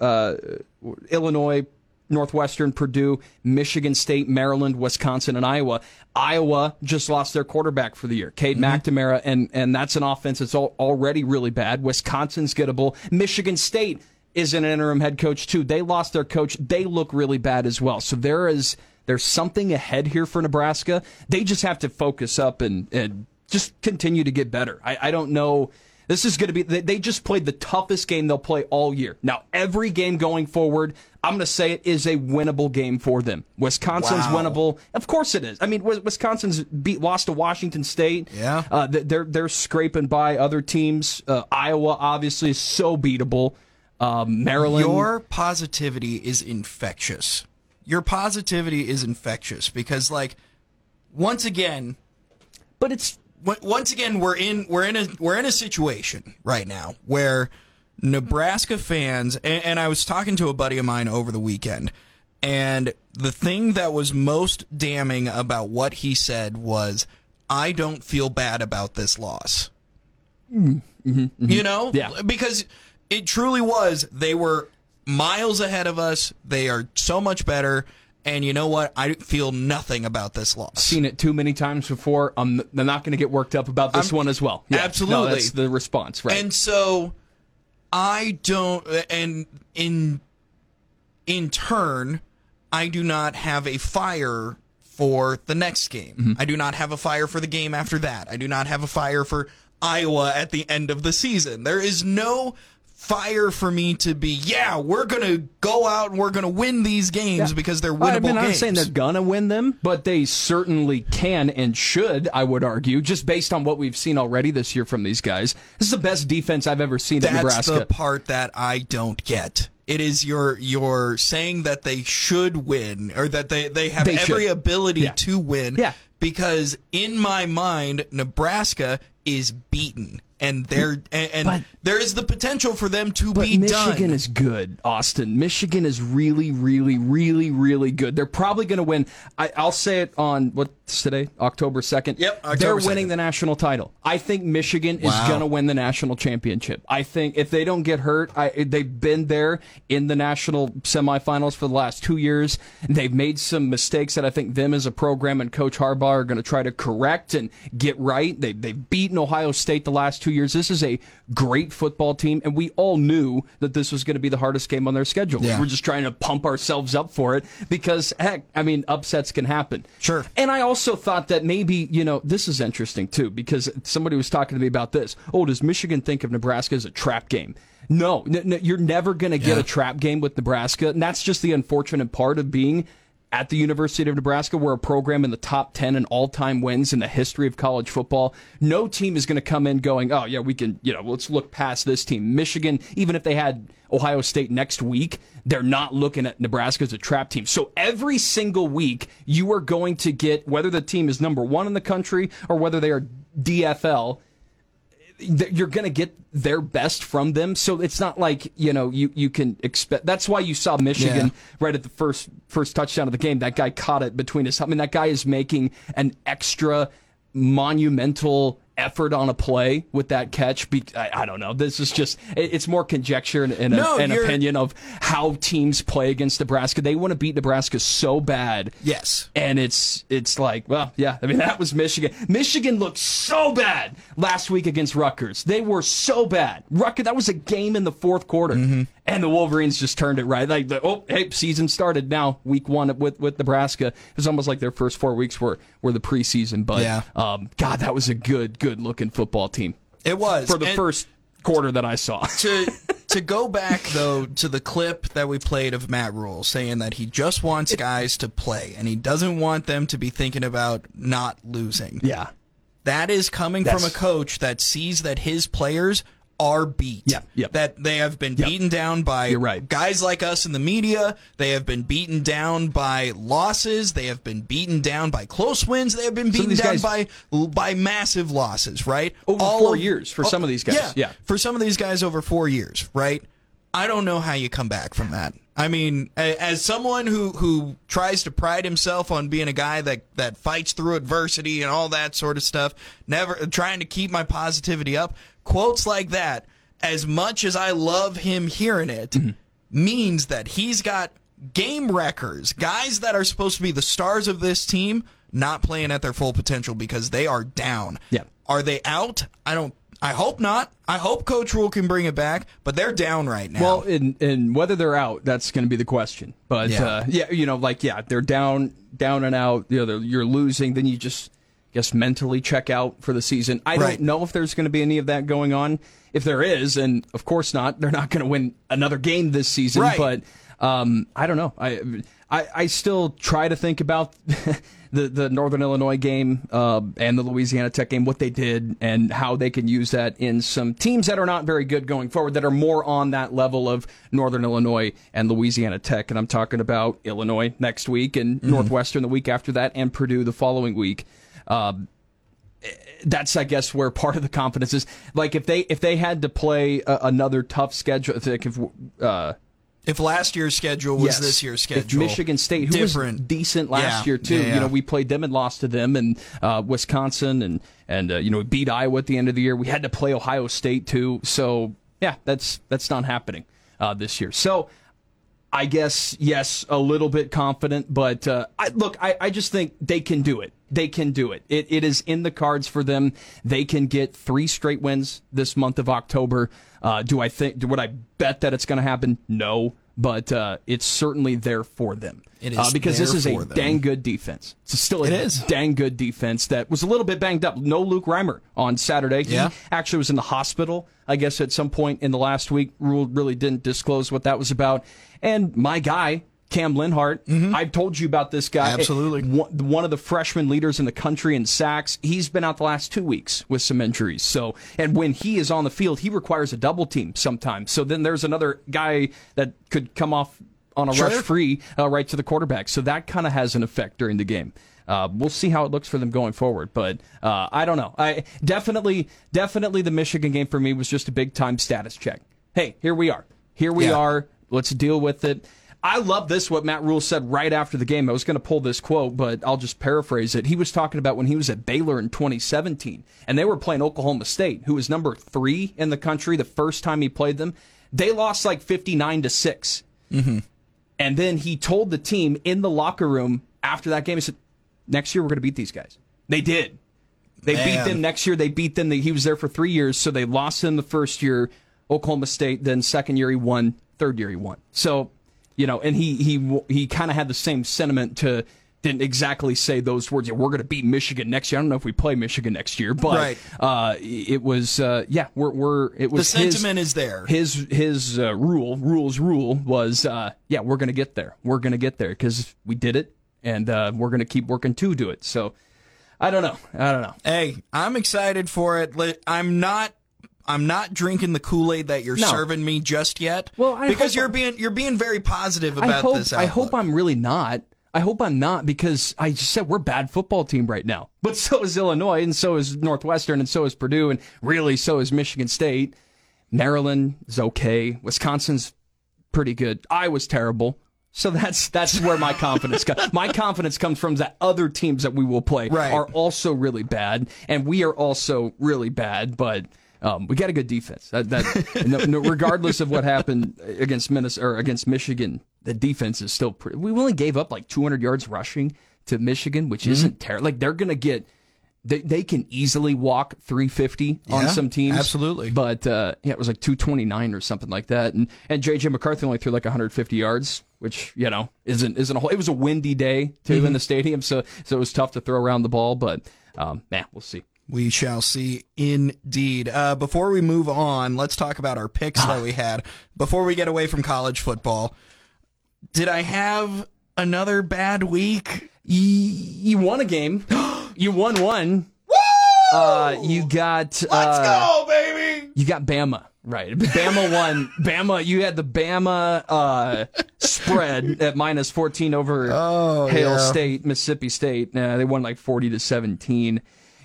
uh, Illinois. Northwestern, Purdue, Michigan State, Maryland, Wisconsin, and Iowa. Iowa just lost their quarterback for the year, Cade McNamara, and and that's an offense that's al- already really bad. Wisconsin's gettable. Michigan State is an interim head coach too. They lost their coach. They look really bad as well. So there is there's something ahead here for Nebraska. They just have to focus up and, and just continue to get better. I, I don't know. This is going to be, they, they just played the toughest game they'll play all year. Now, every game going forward, I'm going to say it is a winnable game for them. Wisconsin's Wow. winnable. Of course it is. I mean, Wisconsin's beat, lost to Washington State. Yeah. Uh, they're, they're scraping by other teams. Uh, Iowa, obviously, is so beatable. Um, Maryland. Your positivity is infectious. Your positivity is infectious because, like, once again, but it's once again we're in we're in a we're in a situation right now where Nebraska fans and, and I was talking to a buddy of mine over the weekend and the thing that was most damning about what he said was I don't feel bad about this loss. Mm-hmm. Mm-hmm. Mm-hmm. You know? Yeah. Because it truly was they were miles ahead of us. They are so much better and you know what? I feel nothing about this loss. seen it too many times before. I'm, I'm not going to get worked up about this I'm- one as well. Yeah, no, Absolutely. that's the response, right? And so I don't and in in turn I do not have a fire for the next game. Mm-hmm. I do not have a fire for the game after that. I do not have a fire for Iowa at the end of the season. There is no fire for me to be, yeah, we're going to go out and we're going to win these games because they're winnable I mean, I'm not games. saying they're gonna win them, but they certainly can and should. I would argue, just based on what we've seen already this year from these guys. This is the best defense I've ever seen at That's Nebraska. the part that I don't get. It is your your saying that they should win or that they, they have They every should. ability Yeah. to win. Yeah. Because in my mind, Nebraska is beaten. And there and, and But- there is the potential for them to But be Michigan done. is good, Austin. Michigan is really, really, really, really good. They're probably going to win. I, I'll say it on what's today, October second. Yep, October They're 2nd. winning the national title. I think Michigan is going to win the national championship. I think if they don't get hurt, I, they've been there in the national semifinals for the last two years. They've made some mistakes that I think them as a program and Coach Harbaugh are going to try to correct and get right. They, they've beaten Ohio State the last two years. This is a great football team, and we all knew that this was going to be the hardest game on their schedule. Yeah. We're just trying to pump ourselves up for it because, heck, I mean, upsets can happen. Sure. And I also thought that maybe, you know, this is interesting too because somebody was talking to me about this. Oh, does Michigan think of Nebraska as a trap game? No, you're never going to get Yeah. a trap game with Nebraska. And that's just the unfortunate part of being at the University of Nebraska. We're a program in the top 10 in all time wins in the history of college football. No team is going to come in going, oh, yeah, we can, you know, let's look past this team. Michigan, even if they had Ohio State next week, they're not looking at Nebraska as a trap team. So every single week, you are going to get, whether the team is number one in the country or whether they are DFL, you're going to get their best from them. So it's not like, you know, you, you can expect. That's why you saw Michigan Yeah. right at the first first touchdown of the game. That guy caught it between his. I mean, that guy is making an extra monumental effort on a play with that catch. Be, I, I don't know. This is just it, it's more conjecture and, and No, a, an opinion of how teams play against Nebraska. They want to beat Nebraska so bad. Yes. And it's it's like, well, yeah. I mean, (laughs) that was Michigan. Michigan looked so bad last week against Rutgers. They were so bad. Rutgers. That was a game in the fourth quarter, Mm-hmm. and the Wolverines just turned it right. Like, the, oh, hey, season started now. Week one with with Nebraska. It was almost like their first four weeks were were the preseason. But Yeah. um, God, that was a good good looking football team It was. for the And- first quarter that I saw. to (laughs) to go back though to the clip that we played of Matt Rhule saying that he just wants guys to play and he doesn't want them to be thinking about not losing. yeah. That is coming That's- from a coach that sees that his players are beat. Yeah, yep. That they have been beaten down by right. guys like us in the media. They have been beaten down by losses. They have been beaten down by close wins. They have been beaten down guys- by by massive losses, right? Over four years for some of these guys, Yeah, yeah. For some of these guys over 4 years, right? I don't know how you come back from that. I mean, as someone who who tries to pride himself on being a guy that that fights through adversity and all that sort of stuff, never trying to keep my positivity up, quotes like that, as much as I love him hearing it, Mm-hmm. means that he's got game wreckers, guys that are supposed to be the stars of this team, not playing at their full potential because they are down. Yeah. Are they out? I don't. I hope not. I hope Coach Rhule can bring it back, but they're down right now. Well, and and whether they're out, that's going to be the question. But Yeah. uh, yeah, you know, like yeah, they're down, down and out. You know, you're losing. Then you just guess mentally check out for the season. I Right. don't know if there's going to be any of that going on. If there is, and of course not, they're not going to win another game this season. Right. But um, I don't know. I, I I still try to think about (laughs) the the Northern Illinois game uh, and the Louisiana Tech game, what they did, and how they can use that in some teams that are not very good going forward, that are more on that level of Northern Illinois and Louisiana Tech. And I'm talking about Illinois next week and Northwestern the week after that, and Purdue the following week. Um, that's I guess where part of the confidence is. Like if they if they had to play a, another tough schedule, if, if uh, if last year's schedule was Yes. this year's If schedule, Michigan State, who different. was decent last Yeah, year too, yeah, yeah. you know, we played them and lost to them, and uh, Wisconsin, and and uh, you know, we beat Iowa at the end of the year. We had to play Ohio State too, so yeah, that's that's not happening uh, this year. So. I guess yes, a little bit confident, but uh, I, look, I, I just think they can do it. They can do it. it. It is in the cards for them. They can get three straight wins this month of October. Uh, do I think? Would I bet that it's going to happen? No, but uh, it's certainly there for them. It is uh, because this is a them. dang good defense. It's still a It is. dang good defense that was a little bit banged up. No Luke Reimer on Saturday. He Yeah. actually was in the hospital, I guess, at some point in the last week. Rhule really didn't disclose what that was about. And my guy, Cam Lenhardt, I've told you about this guy. Mm-hmm. Absolutely. One one of the freshman leaders in the country in sacks. He's been out the last two weeks with some injuries. So, and when he is on the field, he requires a double team sometimes. So then there's another guy that could come off on a Sure. rush free uh, right to the quarterback. So that kind of has an effect during the game. Uh, we'll see how it looks for them going forward, but uh, I don't know. I definitely, definitely, the Michigan game for me was just a big time status check. Hey, here we are. Here we Yeah. are. Let's deal with it. I love this. What Matt Rhule said right after the game. I was going to pull this quote, but I'll just paraphrase it. He was talking about when he was at Baylor in 2017, and they were playing Oklahoma State, who was number three in the country the first time he played them. They lost like 59 to six. Mm-hmm. And then he told the team in the locker room after that game, he said, next year we're going to beat these guys. They did. They beat them next year. They beat them. He was there for three years, so they lost him the first year, Oklahoma State. Then second year he won. Third year he won. So, you know, and he he he kind of had the same sentiment to didn't exactly say those words. Yeah, we're going to beat Michigan next year. I don't know if we play Michigan next year, but Right. uh, it was uh, yeah, we're we're it the was his- sentiment is there. his his uh, rule rules rule was uh, yeah we're gonna get there we're gonna get there because we did it and uh, we're gonna keep working to do it so I don't know I don't know Hey, I'm excited for it. I'm not. I'm not drinking the Kool Aid that you're No. serving me just yet. Well, I because you're being you're being very positive about I hope this. I hope. I'm really not I hope I'm not because I just said we're a bad football team right now (laughs) but so is Illinois and so is Northwestern and so is Purdue and really so is Michigan State Maryland is okay Wisconsin's pretty good Iowa's terrible So that's that's where my (laughs) confidence comes. My confidence comes from that other teams that we will play Right. are also really bad, and we are also really bad. But um, we got a good defense. That, that no, no, regardless of what happened against Minnesota or against Michigan, the defense is still. Pretty, we only gave up like 200 yards rushing to Michigan, which Mm-hmm. isn't terrible. Like they're gonna get. They, they can easily walk 350 on Yeah, some teams. absolutely. But uh, yeah, it was like 229 or something like that. And and JJ McCarthy only threw like 150 yards, which you know isn't isn't a whole. It was a windy day too Mm-hmm. in the stadium, so so it was tough to throw around the ball. But um, man, we'll see. We shall see indeed. Uh, before we move on, let's talk about our picks that we had. Before we get away from college football, did I have another bad week? You, you won a game. (gasps) you won one. Uh, you got uh, Let's go, baby! You got Bama. Right. Bama (laughs) won. Bama, you had the Bama uh, (laughs) spread at minus 14 over Oh, Hale yeah. State, Mississippi State. Uh, they won like 40 to 17.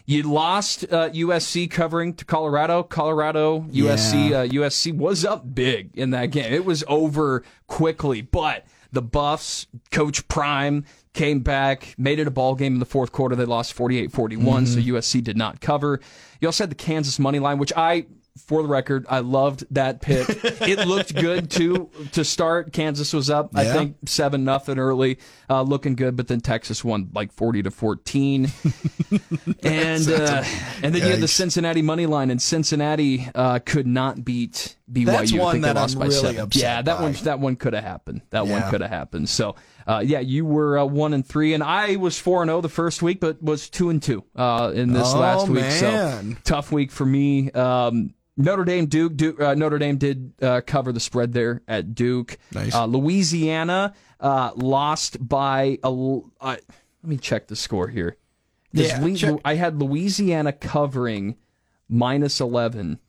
You lost uh, USC covering to Colorado. Colorado, USC, Yeah. uh, USC was up big in that game. It was over quickly, but the Buffs, Coach Prime, came back, made it a ball game in the fourth quarter. They lost 48 41, so USC did not cover. You also had the Kansas money line, which I, for the record, I loved that pick. (laughs) it looked good too to start. Kansas was up, I think, 7 nothing early, uh, looking good, but then Texas won like 40 to 14. (laughs) and uh, and then you had the Cincinnati money line, and Cincinnati uh, could not beat BYU. That's I one that lost I'm by really seven. upset Yeah, that by. one that one could have happened. That one could have happened. So uh, yeah, you were uh, one and three, and I was four and zero the first week, but was two and two uh, in this Oh, last week. man. So tough week for me. Um, Notre Dame, Duke, Duke uh, Notre Dame did uh, cover the spread there at Duke. Nice. Uh, Louisiana uh, lost by a. let me check the score here. Yeah, check. I had Louisiana covering minus eleven,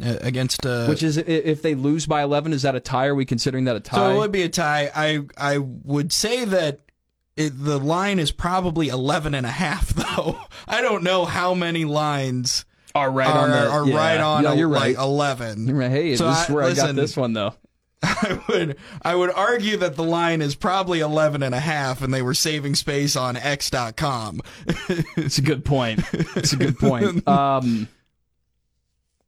Uh, against uh, which is if they lose by eleven, is that a tie? Are we considering that a tie? So it would be a tie. I I would say that it, the line is probably 11 and a half (laughs) though. I don't know how many lines are right are, on the, are yeah. right on Yeah, you're right. like 11. You're right. Hey, So this I- is where I got listen, this one though. (laughs) I would I would argue that the line is probably 11 and a half and they were saving space on x.com. (laughs) It's a good point. It's a good point. (laughs) Um,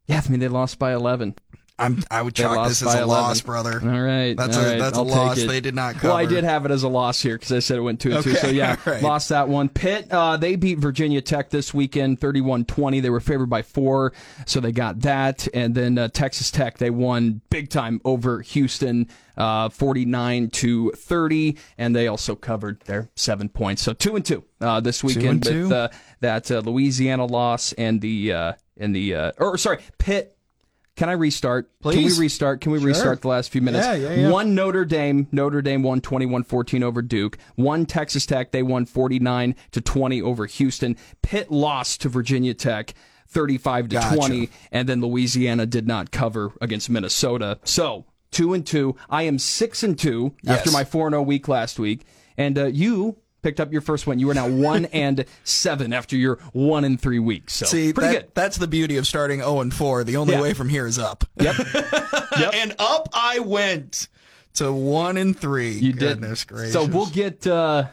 yeah, I mean they lost by eleven. I'm I would chalk this as a 11. loss, brother. All right, That's all a right, that's I'll a loss they did not cover. Well, I did have it as a loss here because I said it went two and two. So (laughs) yeah, right. lost that one. Pitt, uh, they beat Virginia Tech this weekend, 31-20. They were favored by four, so they got that. And then uh, Texas Tech, they won big time over Houston, uh, 49 to 30, and they also covered their seven points. So two and two uh, this weekend with two? uh, that uh, Louisiana loss and the uh, and the uh, or sorry Pitt. Can I restart? Can we restart? Can we restart the last few minutes? Yeah, yeah, yeah. One Notre Dame, Notre Dame won 21-14 over Duke. One Texas Tech, they won 49 to 20 over Houston. Pitt lost to Virginia Tech 35 to Gotcha. 20 and then Louisiana did not cover against Minnesota. So, 2 and 2. I am 6 and 2 after my 4 and 0 week last week. And uh, you picked up your first win. You are now (laughs) 1 and 7 after your 1 and 3 weeks. So, See, pretty that- good. that's the beauty of starting 0 and 4. The only Yeah. way from here is up. Yep. (laughs) and up I went to 1 and 3. You Goodness did. gracious. So we'll get uh,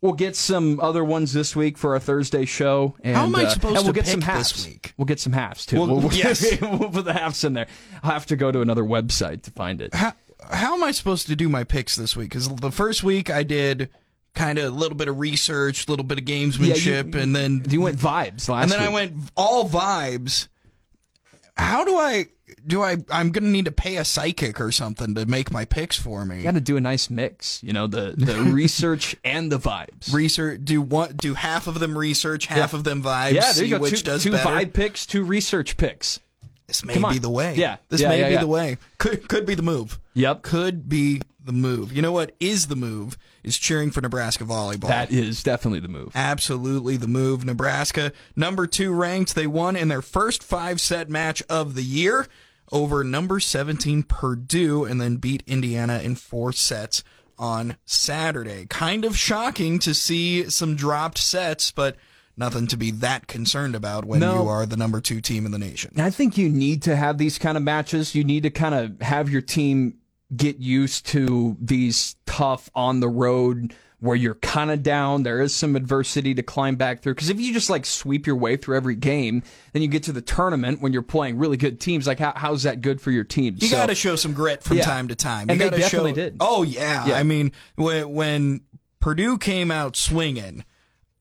we'll get some other ones this week for our Thursday show. And, How am I uh, supposed and we'll to get some halves this week? We'll get some halves too. Well, we'll, yes. (laughs) we'll put the halves in there. I'll have to go to another website to find it. how, how am I supposed to do my picks this week? Because the first week I did kind of a little bit of research, a little bit of gamesmanship, you- and then You went vibes last and then I went all vibes. How do I do I I'm gonna need to pay a psychic or something to make my picks for me. You got to do a nice mix. You know the the (laughs) research and the vibes. Research do what do half of them research, half Yeah. of them vibes, yeah, there see you go. which two does two better. vibe picks, two research picks. This may be the way. Yeah, This yeah, may yeah, be yeah. the way. Could could be the move. Yep. Could be the move. You know what is the move? Is cheering for Nebraska volleyball. That is definitely the move. Absolutely the move. Nebraska, number two ranked. They won in their first five set match of the year over number 17 Purdue and then beat Indiana in four sets on Saturday. Kind of shocking to see some dropped sets, but nothing to be that concerned about when No. you are the number two team in the nation. I think you need to have these kind of matches. You need to kind of have your team get used to these tough on the road where you're kind of down. There is some adversity to climb back through. Because if you just like sweep your way through every game, then you get to the tournament when you're playing really good teams. Like, how, how's that good for your team? You So- got to show some grit from Yeah. time to time. And you they gotta definitely show, did. Oh yeah. Yeah. I mean, when when Purdue came out swinging,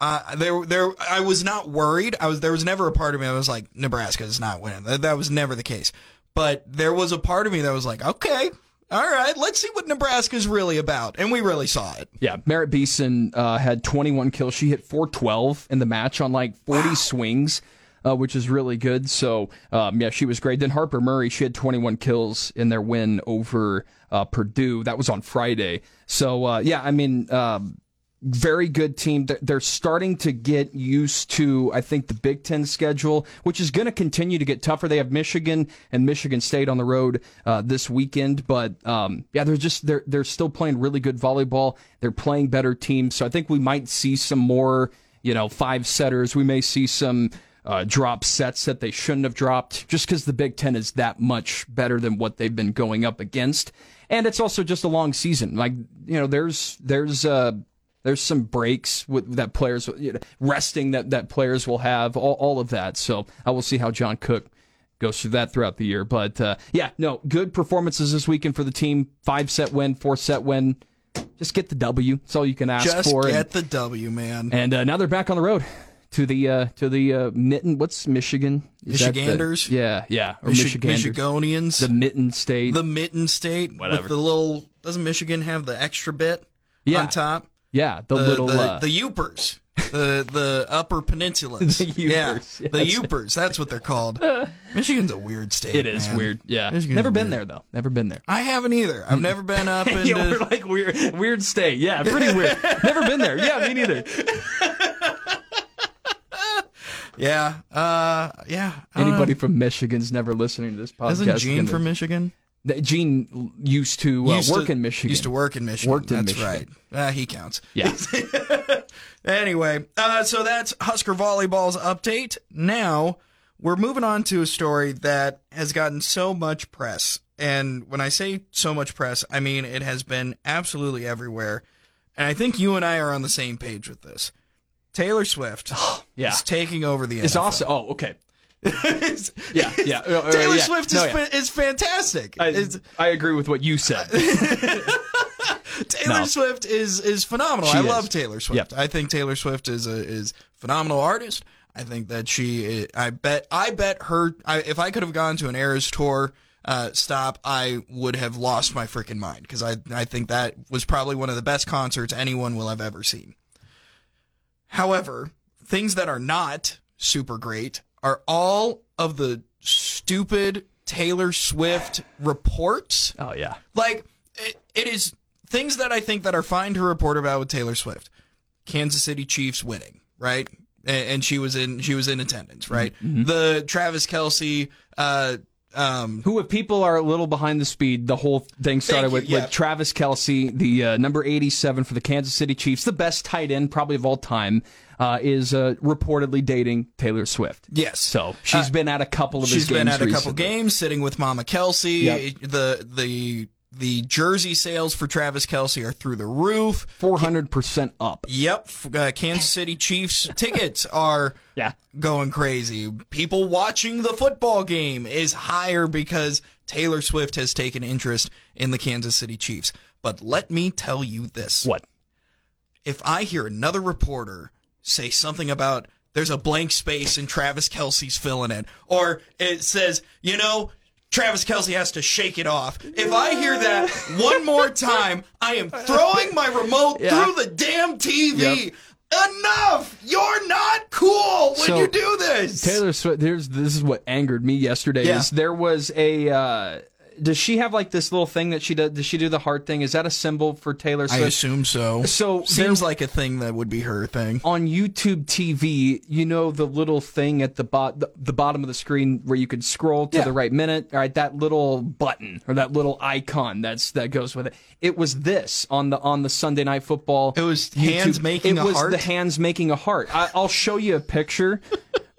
uh, there there I was not worried. I was there was never a part of me that was like Nebraska is not winning. That, that was never the case. But there was a part of me that was like, okay, all right, let's see what Nebraska's really about, and we really saw it. Yeah, Merritt Beeson uh, had 21 kills. She hit 412 in the match on like 40 swings, uh, which is really good. So, um, yeah, she was great. Then Harper Murray, she had 21 kills in their win over uh, Purdue. That was on Friday. So, uh, yeah, I mean, um, very good team. They're- starting to get used to, I think, the Big Ten schedule, which is going to continue to get tougher. They have Michigan and Michigan State on the road uh, this weekend, but um, yeah, they're just they're they're still playing really good volleyball. They're playing better teams, so I think we might see some more, you know, five setters. We may see some. Uh, drop sets that they shouldn't have dropped just because the Big Ten is that much better than what they've been going up against, and it's also just a long season. Like you know, there's there's uh, there's some breaks with, that players you know, resting that, that players will have all, all of that so i will see how john cook goes through that throughout the year but uh, yeah no good performances this weekend for the team five set win four set win just get the w that's all you can ask Just for Just get and, the W, man. and uh, now they're back on the road to the uh, to the uh, mitten what's michigan Is that the- Michiganders? yeah yeah or Michi- michiganders Michigonians, the mitten state the mitten state Whatever. with the little. Doesn't Michigan have the extra bit Yeah. on top? Yeah the, the little the, uh, the Upers, the the Upper Peninsulas. (laughs) The yeah, Upers, the yes. Upers. That's what they're called. (laughs) Michigan's a weird state. it is man. weird yeah Michigan's never been weird. there though never been there I haven't either. I've (laughs) never been up into. yeah, we're like weird, weird state. Yeah, pretty weird. Never been there. Yeah, me neither. yeah, uh, yeah. Don't know. Anybody from Michigan's never listening to this podcast. Isn't Gene gonna- from Michigan? Gene used to uh, Used work to- in Michigan. Used to work in Michigan. Worked in That's Michigan. right. Uh, he counts. Yeah. (laughs) Anyway, uh, so that's Husker Volleyball's update. Now we're moving on to a story that has gotten so much press. And when I say so much press, I mean it has been absolutely everywhere. And I think you and I are on the same page with this. Taylor Swift (gasps) Yeah. is taking over the It's NFL. awesome. Oh, okay. (laughs) Yeah, yeah. Uh, uh, Taylor yeah. Swift No, is, yeah. fa- is fantastic. I, It's- I agree with what you said. (laughs) Taylor No. Swift is is phenomenal. She I is. love Taylor Swift. Yep. I think Taylor Swift is a is phenomenal artist. I think that she. I bet. I bet her. I, if I could have gone to an Eras tour uh, stop, I would have lost my freaking mind because I I think that was probably one of the best concerts anyone will have ever seen. However, things that are not super great are all of the stupid Taylor Swift reports Oh yeah. like it, it is things that I think that are fine to report about with Taylor Swift. Kansas City Chiefs winning, right? And, and she was in she was in attendance, right? Mm-hmm. The Travis Kelce, uh, um, Who, if people are a little behind the speed, the whole thing started with, yeah. with Travis Kelce, the uh, number 87 for the Kansas City Chiefs, the best tight end probably of all time, uh, is uh, reportedly dating Taylor Swift. yes. So she's been at a couple of his She's games been at a couple games sitting with Mama Kelce. Yep. The the the jersey sales for Travis Kelce are through the roof. 400% up. Yep, uh, Kansas City Chiefs (laughs) tickets are Yeah. going crazy. People watching the football game is higher because Taylor Swift has taken interest in the Kansas City Chiefs. But let me tell you this. What? If I hear another reporter say something about there's a blank space and Travis Kelce's filling it, or it says, you know, Travis Kelce has to shake it off. If I hear that (laughs) one more time, I am throwing my remote Yeah. through the damn TV. Enough! You're not cool when So, you do this. Taylor Swift, there's, this is what angered me yesterday. Yeah. Is there was a, uh, does she have like this little thing that she does? Does she do the heart thing? Is that a symbol for Taylor I assume so. So seems like a thing that would be her thing. on YouTube TV, you know the little thing at the, bot, the, the bottom of the screen where you could scroll to Yeah. the right minute, all right? That little button or that little icon that's that goes with it. It was this on the on the Sunday Night Football. It was hands making it a was heart? the hands making a heart. I, I'll show you a picture. (laughs)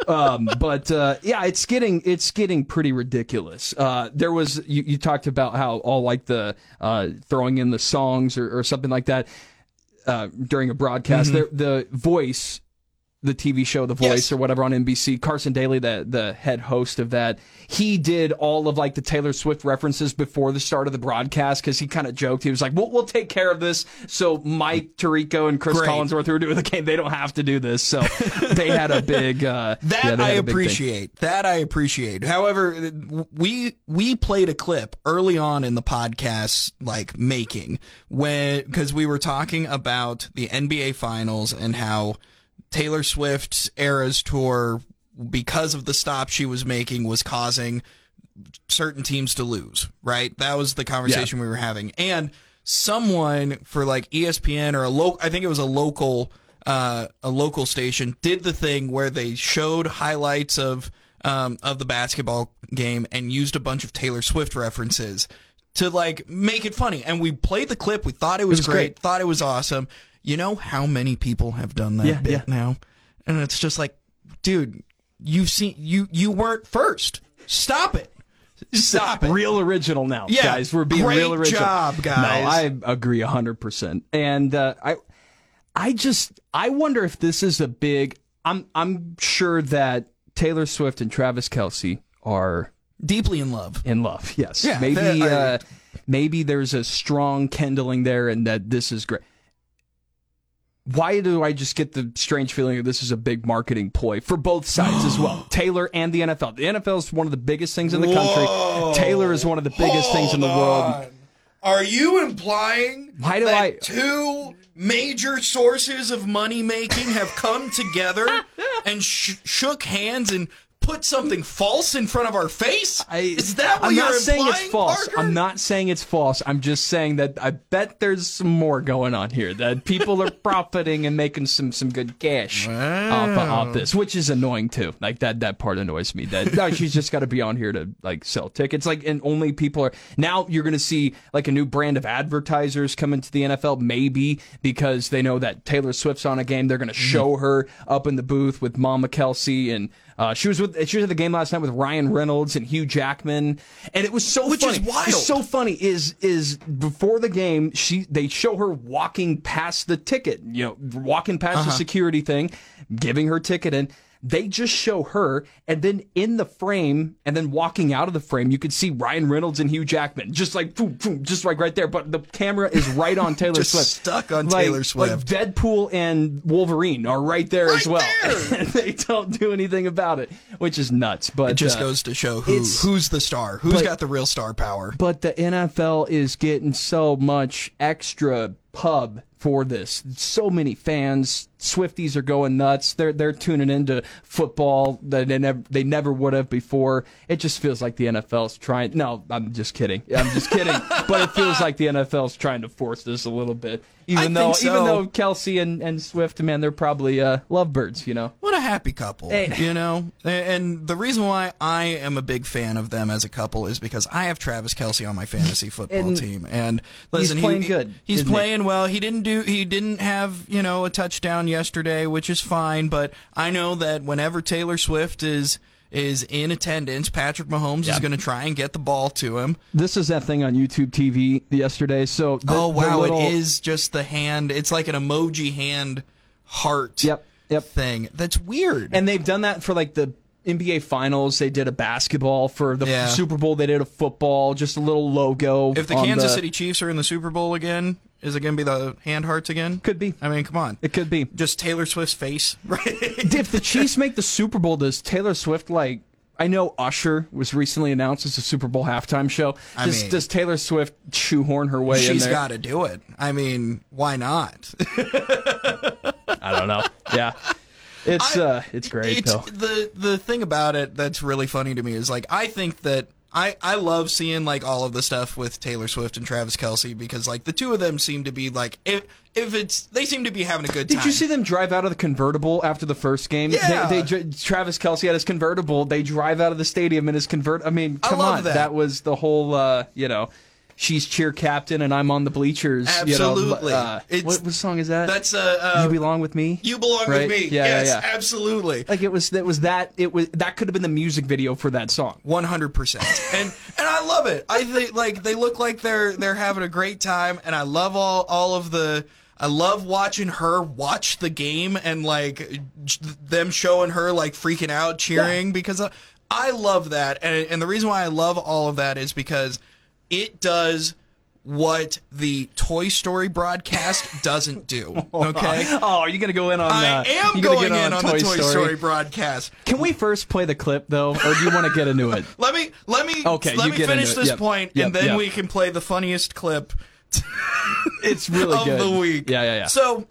um, but uh, yeah, it's getting it's getting pretty ridiculous. Uh, there was you, you, talked about how all like the uh, throwing in the songs or, or something like that uh, during a broadcast. Mm-hmm. The, the voice the TV show The Voice yes. or whatever on NBC. Carson Daly, the the head host of that, he did all of like the Taylor Swift references before the start of the broadcast because he kind of joked. He was like, "We'll we'll take care of this." So Mike Tirico and Chris Great. Collinsworth who were doing the game, they don't have to do this. So they had a big uh, (laughs) that yeah, I appreciate. That I appreciate. However, we we played a clip early on in the podcast, like making when because we were talking about the NBA Finals and how Taylor Swift's Eras tour, because of the stop she was making, was causing certain teams to lose, right? That was the conversation yeah. we were having. And someone for like ESPN or a local, I think it was a local, uh, a local station did the thing where they showed highlights of, um, of the basketball game and used a bunch of Taylor Swift references to like make it funny. And we played the clip. We thought it was, it was great, great, thought it was awesome. You know how many people have done that yeah, bit yeah. now? And it's just like, dude, you've seen you you weren't first. Stop it. Stop it. Real original now, yeah, guys. We're being great real original. job, guys. No, I agree hundred percent. And uh, I, I just I wonder if this is a big. I'm I'm sure that Taylor Swift and Travis Kelce are deeply in love. In love, yes. Yeah, maybe uh, maybe there's a strong kindling there, and that this is great why do I just get the strange feeling that this is a big marketing ploy for both sides as well? (gasps) Taylor and the NFL. The NFL is one of the biggest things in the country. Taylor is one of the biggest things in the world. Are you implying why do that I two major sources of money making have come together (laughs) and sh- shook hands and put something false in front of our face? I, Is that what I'm you're not saying it's false. Parker? I'm not saying it's false. I'm just saying that I bet there's some more going on here. That people are (laughs) profiting and making some some good cash wow. off, off this, which is annoying too. Like that that part annoys me. That no, she's just got to be on here to like sell tickets. Like and only people are now. You're going to see like a new brand of advertisers come into the NFL, maybe because they know that Taylor Swift's on a game. They're going to show mm-hmm. her up in the booth with Mama Kelce and uh, she was with she was at the game last night with Ryan Reynolds and Hugh Jackman, and it was so Which funny. Is wild. It's so funny is is before the game she they show her walking past the ticket, you know, walking past uh-huh. the security thing, giving her ticket in they just show her, and then in the frame, and then walking out of the frame, you could see Ryan Reynolds and Hugh Jackman, just like boom, boom, just like right there. But the camera is right on (laughs) Taylor just Swift, stuck on like, Taylor Swift. Like Deadpool and Wolverine are right there right as well. There. (laughs) they don't do anything about it, which is nuts. But it just uh, goes to show who who's the star, who's but, got the real star power. But the NFL is getting so much extra pub for this. So many fans, Swifties are going nuts. They're they're tuning into football that they never they never would have before. It just feels like the NFL's trying. No, I'm just kidding. I'm just kidding. (laughs) but it feels like the NFL's trying to force this a little bit. Even I though so. even though Kelce and, and Swift, man, they're probably uh, lovebirds. You know. What a happy couple. Hey. You know, and the reason why I am a big fan of them as a couple is because I have Travis Kelce on my fantasy football and team, and listen, he's playing he, good. He's playing he? well. He didn't do. He didn't have you know a touchdown yesterday, which is fine. But I know that whenever Taylor Swift is is in attendance, Patrick Mahomes yep. is going to try and get the ball to him. This is that thing on YouTube TV yesterday. So the, oh wow, little... it is just the hand. It's like an emoji hand heart. Yep. Yep. Thing that's weird. And they've done that for like the NBA Finals, they did a basketball. For the yeah. Super Bowl, they did a football, just a little logo. If the Kansas the... City Chiefs are in the Super Bowl again, is it going to be the hand hearts again? Could be. I mean, come on. It could be. Just Taylor Swift's face, (laughs) right? if the Chiefs make the Super Bowl, does Taylor Swift like? I know Usher was recently announced as a Super Bowl halftime show. I does, mean, does Taylor Swift shoehorn her way in there? She's got to do it. I mean, why not? (laughs) I don't know. Yeah. It's I, uh, it's great. It's, though. The the thing about it that's really funny to me is like I think that I, I love seeing like all of the stuff with Taylor Swift and Travis Kelce because like the two of them seem to be like if if it's they seem to be having a good time. Did you see them drive out of the convertible after the first game? Yeah. They, they Travis Kelce had his convertible. They drive out of the stadium in his convert. I mean, come I on, that. was the whole uh, you know she's cheer captain and I'm on the bleachers. Absolutely. You know, uh, It's- what, what song is that? That's uh, uh you belong with me. You belong Right? with me. Yeah, yeah, yes, yeah. absolutely. like it was that was that it was that could have been the music video for that song. One hundred percent, and and I love it. I think like they look like they're they're having a great time, and I love all all of the. I love watching her watch the game and like them showing her like freaking out, cheering because I, I love that, and and the reason why I love all of that is because it does what the Toy Story broadcast doesn't do. (laughs) Okay. Oh, are you gonna go in on? That? I uh, am going in on Toy the Toy Story broadcast. Can we first play the clip though, or do you want to get into it? (laughs) Let me let me Okay, let me finish this Yep. point, Yep, and then yep. we can play the funniest clip (laughs) It's really of good. the week. Yeah, yeah, yeah. So,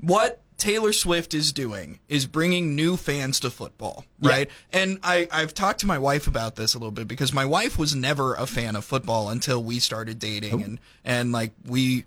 what Taylor Swift is doing is bringing new fans to football, right? And I I've talked to my wife about this a little bit because my wife was never a fan of football until we started dating, oh. and and like we.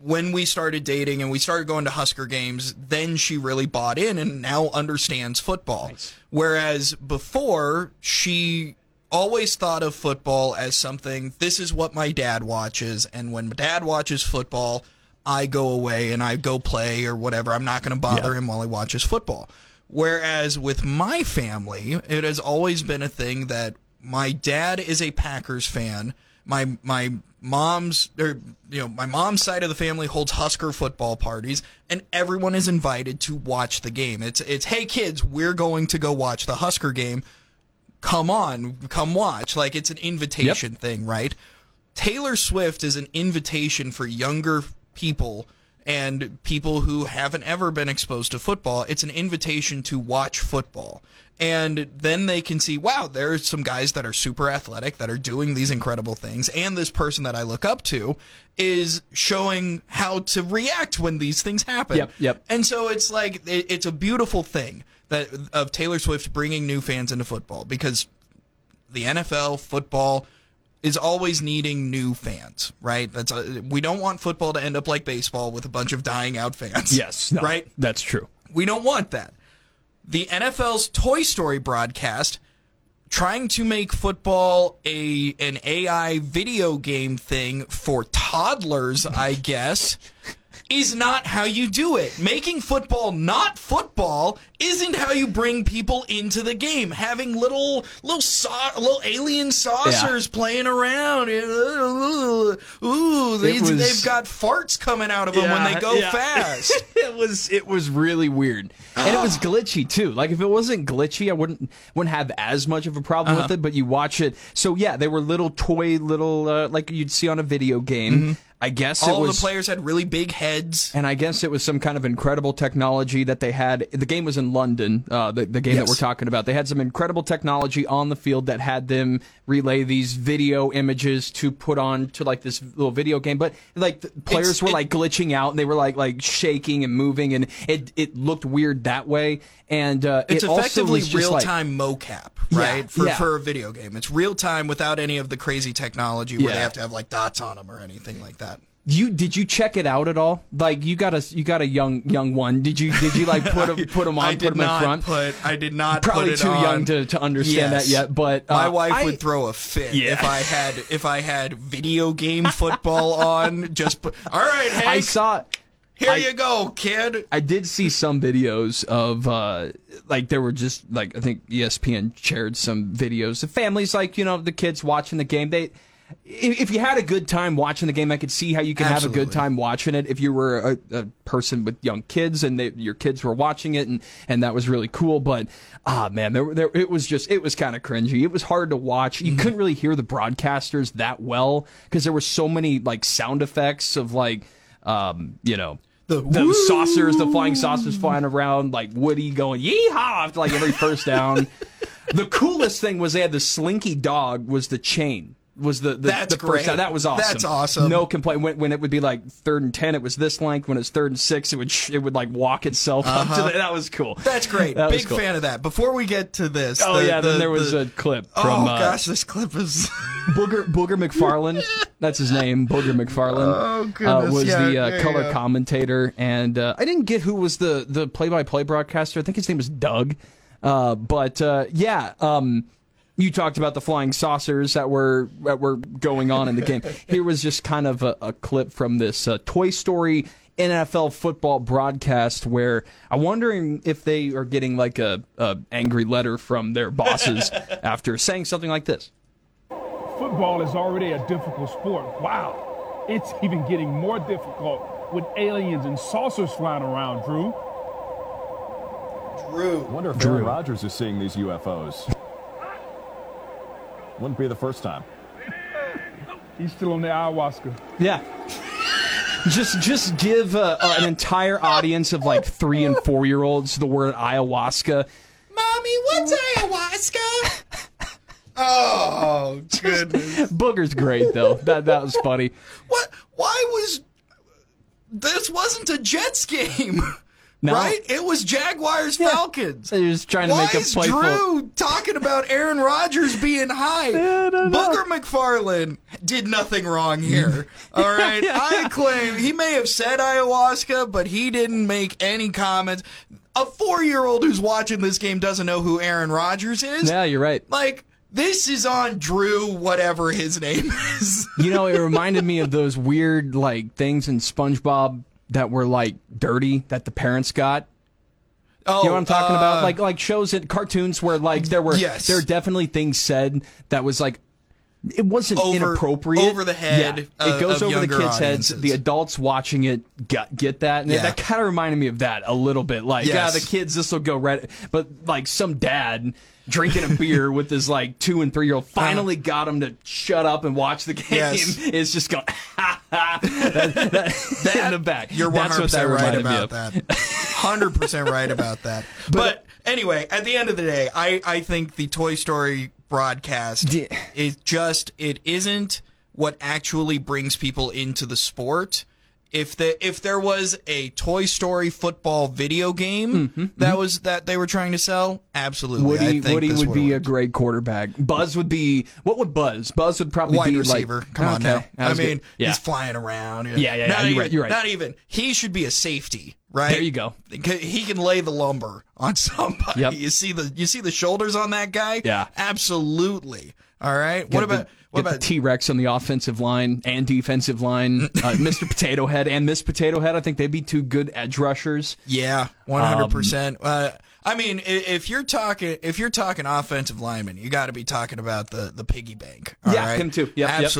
When we started dating and we started going to Husker games, then she really bought in and now understands football. Whereas before, she always thought of football as something this is what my dad watches and when my dad watches football i go away and i go play or whatever i'm not going to bother him while he watches football. Whereas with my family it has always been a thing that my dad is a packers fan. My my mom's or you know my mom's side of the family holds husker football parties and everyone is invited to watch the game. It's it's hey kids we're going to go watch the husker game. Come on, come watch. Like it's an invitation thing, right? Taylor Swift is an invitation for younger people and people who haven't ever been exposed to football. It's an invitation to watch football. And then they can see, wow, there's some guys that are super athletic that are doing these incredible things. And this person that I look up to is showing how to react when these things happen. Yep, yep. And so it's like, it, it's a beautiful thing that of Taylor Swift bringing new fans into football because the NFL, football is always needing new fans, right? That's a, we don't want football to end up like baseball with a bunch of dying out fans. (laughs) Yes, no, right? That's true. We don't want that. The NFL's Toy Story broadcast trying to make football a an AI video game thing for toddlers, I guess, (laughs) is not how you do it. Making football not football isn't how you bring people into the game. Having little little sau- little alien saucers playing around. Ooh, these, was- they've got farts coming out of them when they go yeah. (laughs) fast. it was it was really weird, and it was glitchy too. Like if it wasn't glitchy, I wouldn't wouldn't have as much of a problem Uh-huh. with it. But you watch it, so yeah, they were little toy, little uh, like you'd see on a video game. I guess. All was. the players had really big heads. and I guess it was some kind of incredible technology that they had. The game was in London, uh, the, the game that we're talking about. They had some incredible technology on the field that had them relay these video images to put on to like this little video game. But like the players It's- were it- like glitching out and they were like like shaking and moving, and it it looked weird that way. And uh, It's it effectively real like- time mocap, Yeah, right? for yeah. for a video game. It's real time without any of the crazy technology where Yeah. they have to have like dots on them or anything like that. You did you check it out at all? Like you got a you got a young young one. Did you did you like put him (laughs) put him on I put them him in front? put. I did not. Probably put it too on. young to, to understand Yes. that yet. But uh, My wife I- would throw a fit Yeah. if I had if I had video game football (laughs) on. Just put. All right, Hank. I saw. here I- you go, kid. I did see some videos of uh like there were just like I think ESPN shared some videos of families like you know the kids watching the game they if if you had a good time watching the game I could see how you can have a good time watching it if you were a, a person with young kids and they, your kids were watching it and and that was really cool but ah man there, there it was just it was kind of cringy it was hard to watch Mm-hmm. you couldn't really hear the broadcasters that well because there were so many like sound effects of like um you know The the saucers, the flying saucers flying around, like Woody going yeehaw after like every first down. (laughs) the coolest thing was they had the slinky dog was the chain. Was the, the, That's the first great. That was awesome. That's awesome. No complaint. When, when it would be like third and ten, it was this length. When it's third and six, it would sh- it would like walk itself up to the, That was cool. Uh-huh. That's great. That Big cool. fan of that. Before we get to this, Oh the- yeah, the- then there was a clip Oh from uh, gosh, this clip is. (laughs) Booger Booger McFarland. (laughs) That's his name, Booger McFarland. Oh, uh, was yeah, the yeah, uh, color yeah. commentator, and uh, I didn't get who was the the play by play broadcaster. I think his name was Doug. Uh, but uh, yeah, um, You talked about the flying saucers that were that were going on in the game. (laughs) Here was just kind of a, a clip from this uh, Toy Story NFL football broadcast where I'm wondering if they are getting like a, a angry letter from their bosses (laughs) after saying something like this. Football is already a difficult sport. Wow. It's even getting more difficult with aliens and saucers flying around, Drew. Drew. Wonder if Drew. Aaron Rodgers is seeing these UFOs. Wouldn't be the first time. He's still on the ayahuasca. Yeah. Just just give uh, uh, an entire audience of like three and four year olds the word ayahuasca. Mommy, what's ayahuasca? (laughs) oh, goodness. Booger's great though. That that was funny. What? Why was this wasn't a Jets game? (laughs) No. Right? It was Jaguars Falcons. They're just trying to Why make a is playful. Drew talking about Aaron Rodgers being high? (laughs) Booger McFarland did nothing wrong here. (laughs) All right, I claim he may have said ayahuasca, but he didn't make any comments. A four-year-old who's watching this game doesn't know who Aaron Rodgers is. Yeah, you're right. Like this is on Drew, whatever his name is. You know, it (laughs) reminded me of those weird like things in SpongeBob that were like dirty that the parents got. Oh, You know what I'm talking uh, about? Like like shows and cartoons where like there were Yes. there were definitely things said that was like it wasn't Over- inappropriate over the head Yeah. of- it goes over the kids' heads. The adults watching it get, get that, and Yeah. that kind of reminded me of that a little bit. Like, yeah, Yes. the kids this will go right, but like some dad drinking a beer with his like two and three year old uh-huh. finally got him to shut up and watch the game. Yes. (laughs) Is just going (laughs) ha ha that, that, in the back. You're That's what that 100% right about that. (laughs) 100% right about that. But anyway, at the end of the day, I, I think the Toy Story broadcast Yeah. is just it isn't what actually brings people into the sport. If the if there was a Toy Story football video game mm-hmm. that was that they were trying to sell, absolutely. I Woody, Woody would be a great quarterback. Buzz would be what would Buzz? Buzz would probably wide be receiver. like Come on okay, now. I mean, yeah. he's flying around. Yeah, yeah, Not yeah, you're even, right, you're right. Not even. He should be a safety, right? There you go. He can lay the lumber on (laughs) somebody. Yep. You see the you see the shoulders on that guy? Yeah. Absolutely. All right. Get what about the, what get about the T Rex on the offensive line and defensive line? (laughs) Uh, Mr. Potato Head and Miss Potato Head. I think they'd be two good edge rushers. Yeah, one hundred Um, percent. Uh, I mean, if you're talking if you're talking offensive lineman, you got to be talking about the the piggy bank. all Yeah, right? him too. Yep, yep.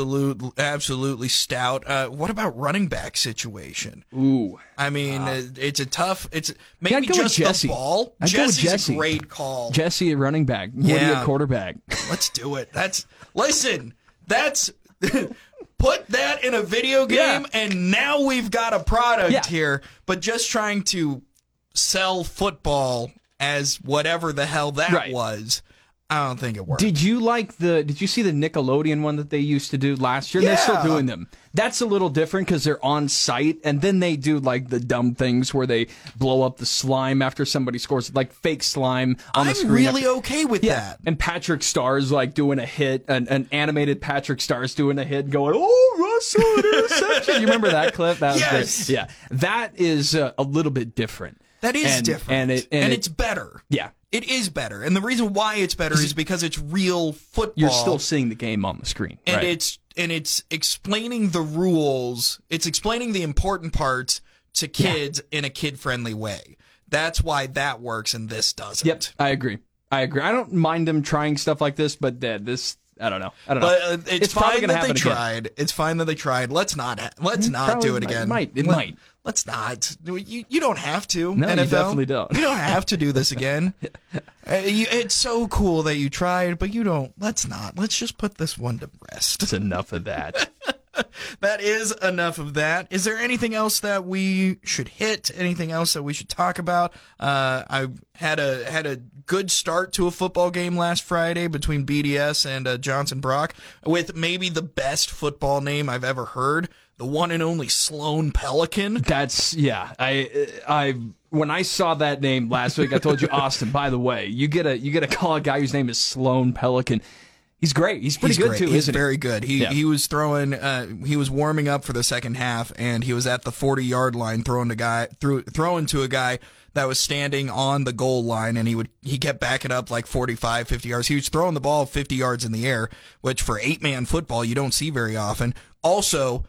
absolutely stout. Uh, what about running back situation? Ooh, I mean, uh, it's a tough. It's maybe I'd go with just Jesse. the ball. I'd go with Jesse's Jesse. a great call. Jesse at running back, Woody Yeah. at quarterback. Let's do it. That's listen. That's (laughs) put that in a video game, Yeah. and now we've got a product Yeah. here. But just trying to sell football as whatever the hell that Right. was, I don't think it worked. Did you like the? Did you see the Nickelodeon one that they used to do last year? Yeah. They're still doing them. That's a little different because they're on site, and then they do like the dumb things where they blow up the slime after somebody scores, like fake slime on the I'm really after- okay with Yeah, that. and Patrick Star's like doing a hit, an, an animated Patrick Star's doing a hit, going, "Oh, Russell interception!" you remember that clip? That Yes. Yeah, that is uh, a little bit different. That is And- different, and it and, it- it's better. yeah. It is better, and the reason why it's better is because it's real football. You're still seeing the game on the screen, and right? it's and it's explaining the rules. It's explaining the important parts to kids in a kid friendly way. That's why that works and this doesn't. Yep, I agree. I agree. I don't mind them trying stuff like this, but uh, this, I don't know. I don't But know. uh, it's, probably fine that they again. tried. It's fine that they tried. Let's not. Let's not probably do it might- again. might. It Let- might. Let's not. You, you don't have to. No, you definitely don't. You don't have to do this (laughs) again. uh, you, it's so cool that you tried, but you don't. Let's not. Let's just put this one to rest. It's enough of that. (laughs) (laughs) that is enough of that. Is there anything else that we should hit? Anything else that we should talk about? Uh, I had a had a good start to a football game last Friday between BDS and uh, Johnson Brock with maybe the best football name I've ever heard. The one and only Sloan Pelican. That's yeah. I I when I saw that name last week, I told you, (laughs) Austin. By the way, you get a you get a call a guy whose name is Sloan Pelican. He's great. He's pretty He's good great. too, He's isn't he? very good. He Yeah. he was throwing. Uh, he was warming up for the second half, and he was at the forty yard line throwing to guy through throwing to a guy that was standing on the goal line, and he would he kept backing up like 45, 50 yards. He was throwing the ball fifty yards in the air, which for eight man football you don't see very often. Also,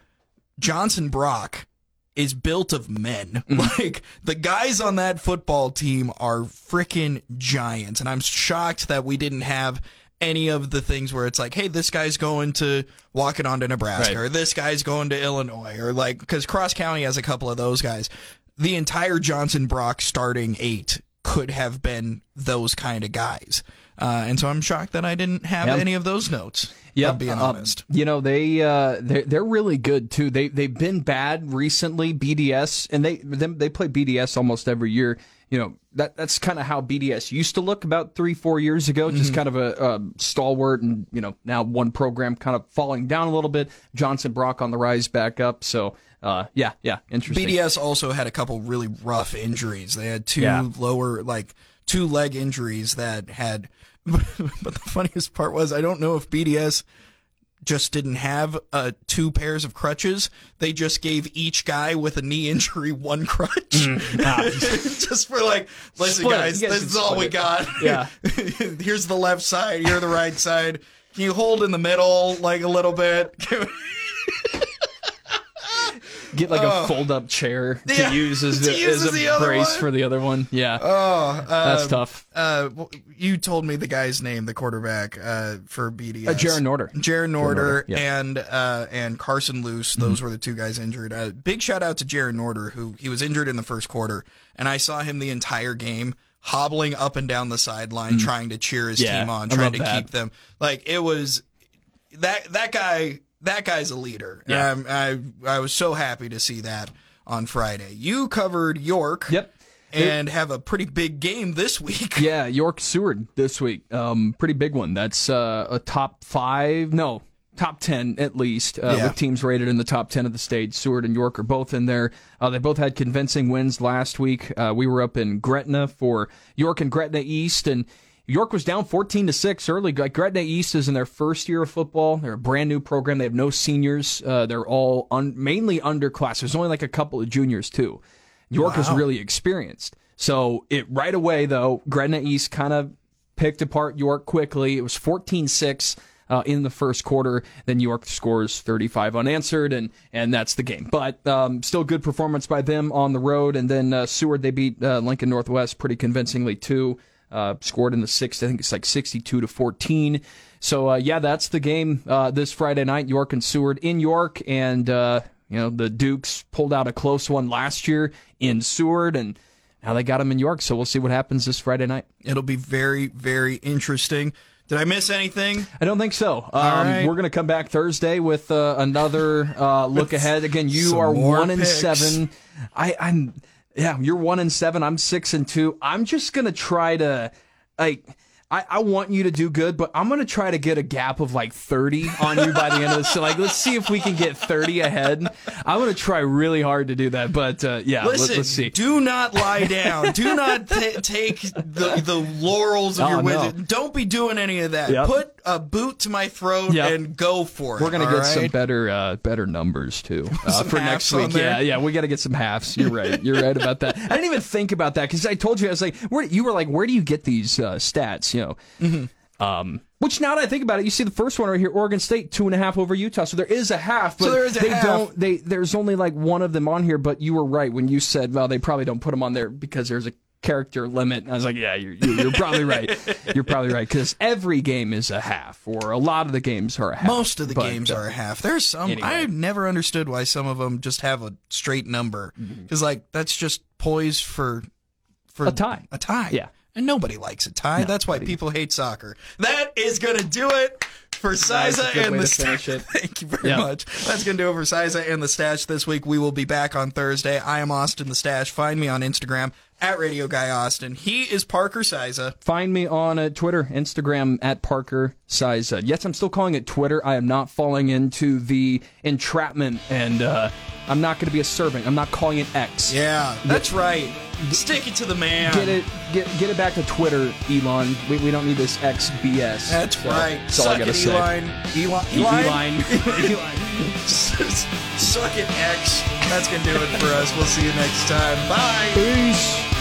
Johnson Brock is built of men. (laughs) Like the guys on that football team are freaking giants, and I'm shocked that we didn't have any of the things where it's like, hey, this guy's going to walk it on to Nebraska, Right. or this guy's going to Illinois, or like because Cross County has a couple of those guys. The entire Johnson Brock starting eight could have been those kind of guys. Uh, and so I'm shocked that I didn't have Yep. any of those notes. Yeah, being um, honest. you know they uh, they're they're really good too. They they've been bad recently. BDS and they they play BDS almost every year. You know that that's kind of how BDS used to look about three four years ago. Mm-hmm. Just kind of a, a stalwart, and you know now one program kind of falling down a little bit. Johnson Brock on the rise back up. So uh, yeah yeah interesting. BDS also had a couple really rough injuries. They had two Yeah. lower, like two leg injuries that had. (laughs) But the funniest part was I don't know if BDS just didn't have uh, two pairs of crutches. They just gave each guy with a knee injury (laughs) one crutch, (laughs) just for like, listen, Mm. Guys, guys this is all we it. got. Yeah. (laughs) here's the left side. You're the right side. Can you hold in the middle like a little bit? Get like a fold up chair (laughs) to Oh. Yeah, use as, (laughs) to a, use as as a brace for the other one. Yeah, oh, that's um, tough. Uh, you told me the guy's name, the quarterback uh, for BDS. Uh, Jaron Norder. Jaron Norder, Norder, yeah. Mm-hmm. and uh, and Carson Luce. Those were the two guys injured. Uh, big shout out to Jaron Norder, who he was injured in the first quarter, and I saw him the entire game hobbling up and down the sideline, trying to cheer his. Yeah, team on, trying to that. keep them. Like it was that that guy. That guy's a leader. Yeah. Um, I I was so happy to see that on Friday. You covered York. Yep. And have a pretty big game this week. Yeah, York Seward this week. Um, pretty big one. That's uh, a top five, no, top ten at least, uh, Yeah. with teams rated in the top ten of the state. Seward and York are both in there. Uh, they both had convincing wins last week. Uh, we were up in Gretna for York and Gretna East, and York was down 14 to 6 early. Like Gretna East is in their first year of football. They're a brand new program. They have no seniors. Uh, they're all un- mainly underclass. There's only like a couple of juniors too. York is really experienced. So it right away though, Gretna East kind of picked apart York quickly. It was 14-6 uh, in the first quarter. Then York scores 35 unanswered, and and that's the game. But um, still good performance by them on the road. And then uh, Seward they beat uh, Lincoln Northwest pretty convincingly too. Uh, scored in the sixth. I think it's like 62 to 14. So uh, yeah, that's the game uh, this Friday night. York and Seward in York, and uh, you know the Dukes pulled out a close one last year in Seward, and now they got them in York. So we'll see what happens this Friday night. It'll be very, very interesting. Did I miss anything? I don't think so. Um, right. We're going to come back Thursday with uh, another uh, look ahead. Again, you are one and seven. I, I'm yeah, you're one and seven. I'm six and two. I'm just to try to like. I, I want you to do good, but I'm gonna try to get a gap of like 30 on you by the end of this. So like, let's see if we can get 30 ahead. I'm gonna try really hard to do that, but uh, yeah, let, Listen, us see. do not lie down. do not ta take the, the laurels of Oh, your no. wizard. Don't be doing any of that. Yep. Put a boot to my throat Yep. and go for it. We're gonna get some better uh, better numbers too uh, (laughs) for next week. Yeah, yeah, we got to get some halves. You're right. You're right about that. I didn't even think about that because I told you I was like, where you were like, where do you get these uh, stats? You know. Mm-hmm. Um, which now that I think about it, you see the first one right here, Oregon State two and a half over Utah. So there is a half, but So there is a they half. don't. They there's only like one of them on here. But you were right when you said, well, they probably don't put them on there because there's a character limit. And I was like, yeah, you're, you're, you're probably right. (laughs) You're probably right because every game is a half, or a lot of the games are a half. Most of the But, games uh, are a half. There's some anyway. I've never understood why some of them just have a straight number Mm-hmm. because like that's just poised for for A tie. A tie. Yeah. And nobody likes a tie. That's why people hate soccer. That is gonna do it for Cyza and the Stache. (laughs) Thank you very Yeah. much. That's gonna do it for Cyza and the Stache this week. We will be back on Thursday. I am Austin the Stache. Find me on Instagram at Radio Guy Austin. He is Parker Cyza. Find me on uh, Twitter, Instagram at Parker Size. yes, I'm still calling it Twitter. I am not falling into the entrapment, and uh, I'm not going to be a servant. I'm not calling it X. Yeah, that's right. Stick it to the man. Get it, get get it back to Twitter, Elon. We, we don't need this X BS. That's So, right. That's all I Suck gotta it, say. Elon. Elon. Elon. (laughs) Suck it, X. That's gonna do it for us. We'll see you next time. Bye. Peace.